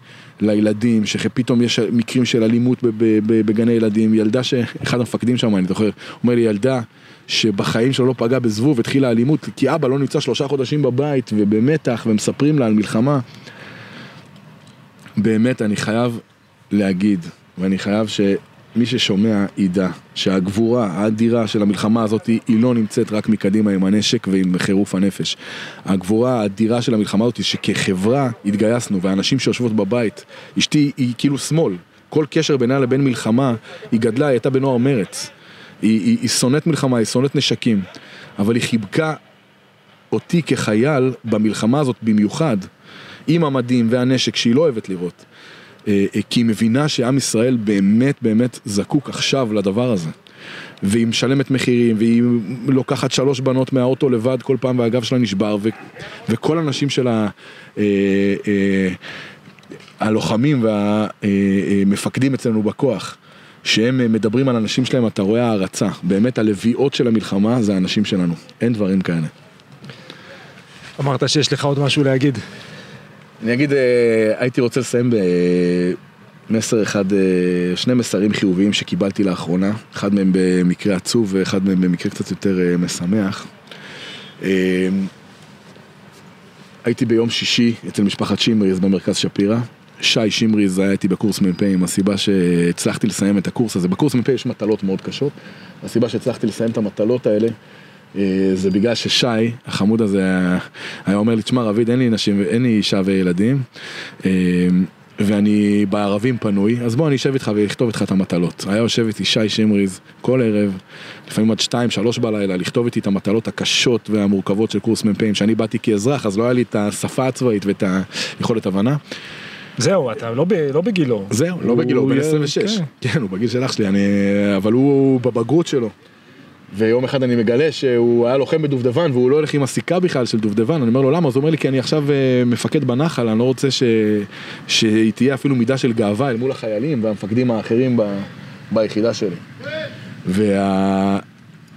לילדים, שפתאום יש מקרים של אלימות בגני ילדים, ילדה שאחד המפקדים שם, אני זוכר, אומר לי ילדה שבחיים שלו לא פגע בזבוב, התחילה אלימות, כי אבא לא נמצא שלושה חודשים בבית ובמתח ומספרים לה על מלחמה. באמת אני חייב להגיד, ואני חייב שמי ששומע ידע שהגבורה האדירה של המלחמה הזאת היא לא נמצאת רק מקדימה עם הנשק ועם חירוף הנפש. הגבורה האדירה של המלחמה הזאת היא שכחברה התגייסנו והאנשים שיושבות בבית, אשתי היא כאילו שמאל, כל קשר בינה לבין מלחמה, היא גדלה, היא הייתה בנוער מרץ. היא, היא, היא שונאת מלחמה, היא שונאת נשקים, אבל היא חיבקה אותי כחייל במלחמה הזאת במיוחד, עם המדים והנשק שהיא לא אוהבת לראות. אה, אה, כי היא מבינה שעם ישראל באמת באמת זקוק עכשיו לדבר הזה. והיא משלמת מחירים, והיא לוקחת שלוש בנות מהאוטו לבד כל פעם והגב שלה נשבר, ו, וכל הנשים שלה, אה, אה, הלוחמים והמפקדים אצלנו בכוח, שהם מדברים על הנשים שלהם, אתה רואה הערצה. באמת הלביאות של המלחמה זה הנשים שלנו, אין דברים כאלה. אמרת שיש לך עוד משהו להגיד. אני אגיד, אה, הייתי רוצה לסיים במסר אחד, אה, שני מסרים חיוביים שקיבלתי לאחרונה, אחד מהם במקרה עצוב ואחד מהם במקרה קצת יותר אה, משמח. הייתי ביום שישי אצל משפחת שימריז במרכז שפירא. שי שימריז היה איתי בקורס מ"פים, הסיבה שהצלחתי לסיים את הקורס הזה, בקורס מ"פ יש מטלות מאוד קשות, הסיבה שהצלחתי לסיים את המטלות האלה זה בגלל ששי, החמוד הזה, היה אומר לי, תשמע רביד, אין לי נשים, אין לי אישה וילדים, אה, ואני בערבים פנוי, אז בוא אני אשב איתך ואכתוב איתך את המטלות. היה יושב איתי שי שמריז כל ערב, לפעמים עד שתיים, שלוש בלילה, לכתוב איתי את המטלות הקשות והמורכבות של קורס מ"פים, שאני באתי כאזרח, אז לא היה לי את השפה הצבאית ואת היכולת הבנה. זהו, אתה לא, ב, לא בגילו. זהו, לא בגילו, הוא בן 26. כן. כן, הוא בגיל של אח שלי, אני, אבל הוא בבגרות שלו. ויום אחד אני מגלה שהוא היה לוחם בדובדבן והוא לא הולך עם הסיכה בכלל של דובדבן, אני אומר לו למה? אז הוא אומר לי כי אני עכשיו אה, מפקד בנחל, אני לא רוצה ש... שהיא תהיה אפילו מידה של גאווה אל מול החיילים והמפקדים האחרים ב... ביחידה שלי. וה...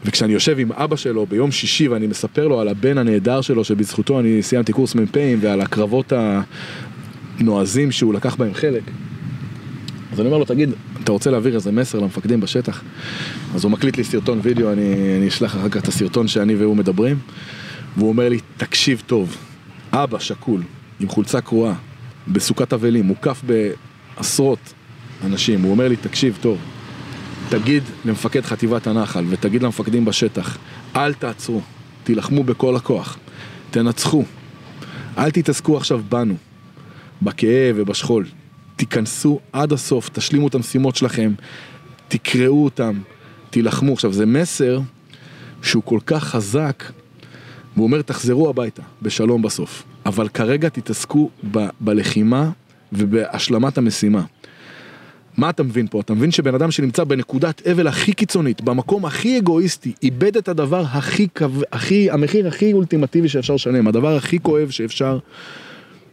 וכשאני יושב עם אבא שלו ביום שישי ואני מספר לו על הבן הנהדר שלו שבזכותו אני סיימתי קורס מ"פים ועל הקרבות הנועזים שהוא לקח בהם חלק. אז אני אומר לו תגיד, אתה רוצה להעביר איזה מסר למפקדים בשטח? אז הוא מקליט לי סרטון וידאו, אני, אני אשלח אחר כך את הסרטון שאני והוא מדברים, והוא אומר לי, תקשיב טוב, אבא שכול, עם חולצה קרועה, בסוכת אבלים, מוקף בעשרות אנשים, הוא אומר לי, תקשיב טוב, תגיד למפקד חטיבת הנחל ותגיד למפקדים בשטח, אל תעצרו, תילחמו בכל הכוח, תנצחו, אל תתעסקו עכשיו בנו, בכאב ובשכול, תיכנסו עד הסוף, תשלימו את המשימות שלכם, תקראו אותם, תילחמו. עכשיו זה מסר שהוא כל כך חזק, והוא אומר תחזרו הביתה, בשלום בסוף. אבל כרגע תתעסקו ב- בלחימה ובהשלמת המשימה. מה אתה מבין פה? אתה מבין שבן אדם שנמצא בנקודת אבל הכי קיצונית, במקום הכי אגואיסטי, איבד את הדבר הכי, הכי, המחיר הכי אולטימטיבי שאפשר לשלם, הדבר הכי כואב שאפשר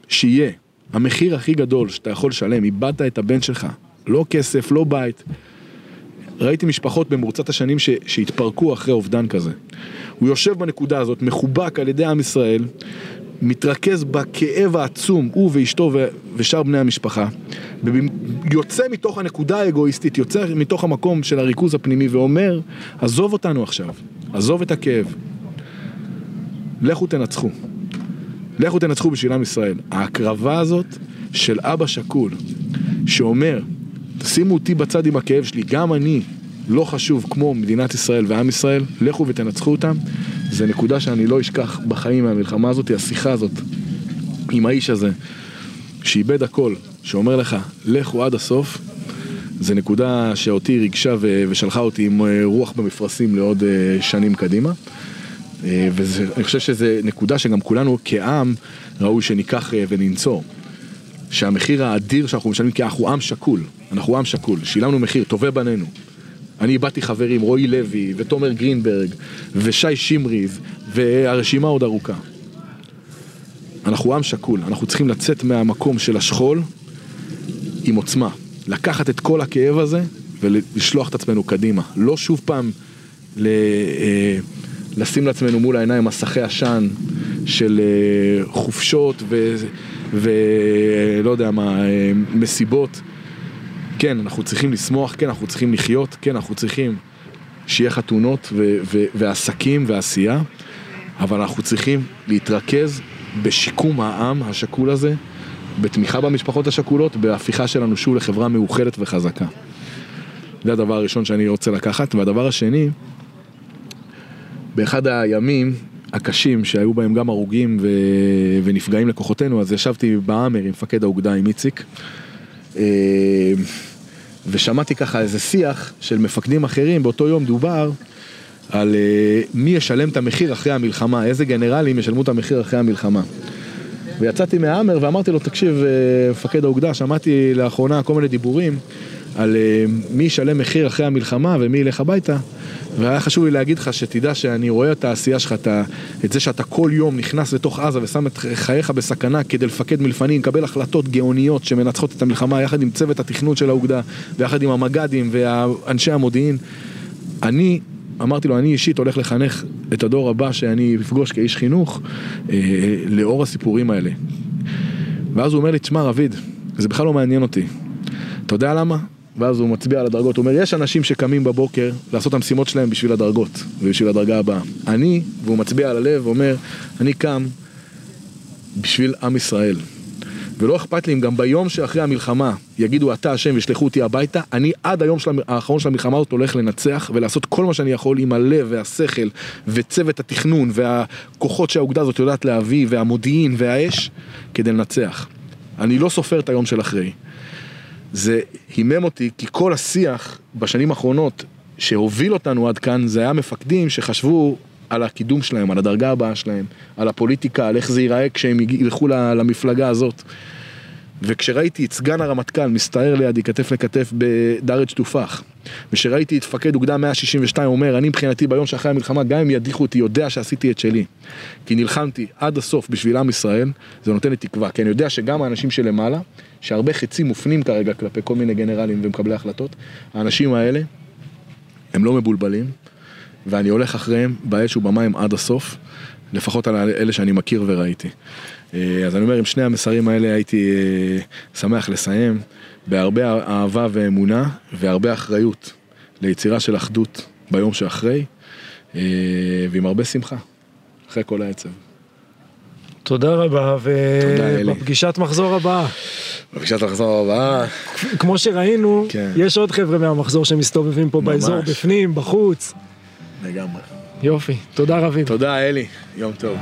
שיהיה, המחיר הכי גדול שאתה יכול לשלם, איבדת את הבן שלך, לא כסף, לא בית. ראיתי משפחות במרוצת השנים ש, שהתפרקו אחרי אובדן כזה. הוא יושב בנקודה הזאת, מחובק על ידי עם ישראל, מתרכז בכאב העצום, הוא ואשתו ו, ושאר בני המשפחה, ויוצא מתוך הנקודה האגואיסטית, יוצא מתוך המקום של הריכוז הפנימי ואומר, עזוב אותנו עכשיו, עזוב את הכאב, לכו תנצחו. לכו תנצחו בשביל עם ישראל. ההקרבה הזאת של אבא שכול, שאומר, שימו אותי בצד עם הכאב שלי, גם אני לא חשוב כמו מדינת ישראל ועם ישראל, לכו ותנצחו אותם. זה נקודה שאני לא אשכח בחיים מהמלחמה הזאת, השיחה הזאת עם האיש הזה, שאיבד הכל, שאומר לך, לכו עד הסוף, זה נקודה שאותי ריגשה ושלחה אותי עם אה, רוח במפרשים לעוד אה, שנים קדימה. אה, ואני חושב שזו נקודה שגם כולנו כעם ראוי שניקח וננצור. שהמחיר האדיר שאנחנו משלמים, כי אנחנו עם שקול, אנחנו עם שקול, שילמנו מחיר, טובי בנינו. אני איבדתי חברים, רועי לוי, ותומר גרינברג, ושי שמריז, והרשימה עוד ארוכה. אנחנו עם שקול, אנחנו צריכים לצאת מהמקום של השכול עם עוצמה. לקחת את כל הכאב הזה ולשלוח את עצמנו קדימה. לא שוב פעם ל, אה, לשים לעצמנו מול העיניים מסכי עשן של אה, חופשות ולא יודע מה, אה, מסיבות. כן, אנחנו צריכים לשמוח, כן, אנחנו צריכים לחיות, כן, אנחנו צריכים שיהיה חתונות ו- ו- ועסקים ועשייה, אבל אנחנו צריכים להתרכז בשיקום העם השכול הזה, בתמיכה במשפחות השכולות, בהפיכה שלנו שוב לחברה מאוחדת וחזקה. זה הדבר הראשון שאני רוצה לקחת, והדבר השני, באחד הימים הקשים שהיו בהם גם הרוגים ו... ונפגעים לכוחותינו, אז ישבתי באמר עם מפקד האוגדה, עם איציק. אה, ושמעתי ככה איזה שיח של מפקדים אחרים, באותו יום דובר על אה, מי ישלם את המחיר אחרי המלחמה, איזה גנרלים ישלמו את המחיר אחרי המלחמה. ויצאתי מהאמר ואמרתי לו, תקשיב, אה, מפקד האוגדה, שמעתי לאחרונה כל מיני דיבורים על מי ישלם מחיר אחרי המלחמה ומי ילך הביתה. והיה חשוב לי להגיד לך שתדע שאני רואה את העשייה שלך, את, את זה שאתה כל יום נכנס לתוך עזה ושם את חייך בסכנה כדי לפקד מלפנים, לקבל החלטות גאוניות שמנצחות את המלחמה יחד עם צוות התכנון של האוגדה ויחד עם המג"דים ואנשי המודיעין. אני אמרתי לו, אני אישית הולך לחנך את הדור הבא שאני אפגוש כאיש חינוך אה, לאור הסיפורים האלה. ואז הוא אומר לי, תשמע רביד, זה בכלל לא מעניין אותי. אתה יודע למה? ואז הוא מצביע על הדרגות, הוא אומר, יש אנשים שקמים בבוקר לעשות את המשימות שלהם בשביל הדרגות ובשביל הדרגה הבאה. אני, והוא מצביע על הלב, אומר, אני קם בשביל עם ישראל. ולא אכפת לי אם גם ביום שאחרי המלחמה יגידו אתה השם וישלחו אותי הביתה, אני עד היום של, האחרון של המלחמה הזאת הולך לנצח ולעשות כל מה שאני יכול עם הלב והשכל וצוות התכנון והכוחות שהאוגדה הזאת יודעת להביא והמודיעין והאש כדי לנצח. אני לא סופר את היום של אחרי. זה הימם אותי כי כל השיח בשנים האחרונות שהוביל אותנו עד כאן זה היה מפקדים שחשבו על הקידום שלהם, על הדרגה הבאה שלהם, על הפוליטיקה, על איך זה ייראה כשהם ילכו למפלגה הזאת. וכשראיתי את סגן הרמטכ"ל מסתער לידי כתף לכתף בדרג' תופח, וכשראיתי את מפקד אוגדה 162 אומר, אני מבחינתי ביום שאחרי המלחמה, גם אם ידיחו אותי, יודע שעשיתי את שלי. כי נלחמתי עד הסוף בשביל עם ישראל, זה נותן לי תקווה. כי אני יודע שגם האנשים שלמעלה, שהרבה חצים מופנים כרגע כלפי כל מיני גנרלים ומקבלי החלטות, האנשים האלה, הם לא מבולבלים, ואני הולך אחריהם באש ובמים עד הסוף, לפחות על אלה שאני מכיר וראיתי. אה, אז אני אומר, עם שני המסרים האלה הייתי אה, שמח לסיים בהרבה אהבה ואמונה והרבה אחריות ליצירה של אחדות ביום שאחרי, אה, ועם הרבה שמחה, אחרי כל העצב. תודה רבה, ובפגישת מחזור הבאה. בפגישת מחזור הבאה. כמו שראינו, כן. יש עוד חבר'ה מהמחזור שמסתובבים פה ממש. באזור, בפנים, בחוץ. לגמרי. יופי, תודה רביב. תודה אלי, יום טוב.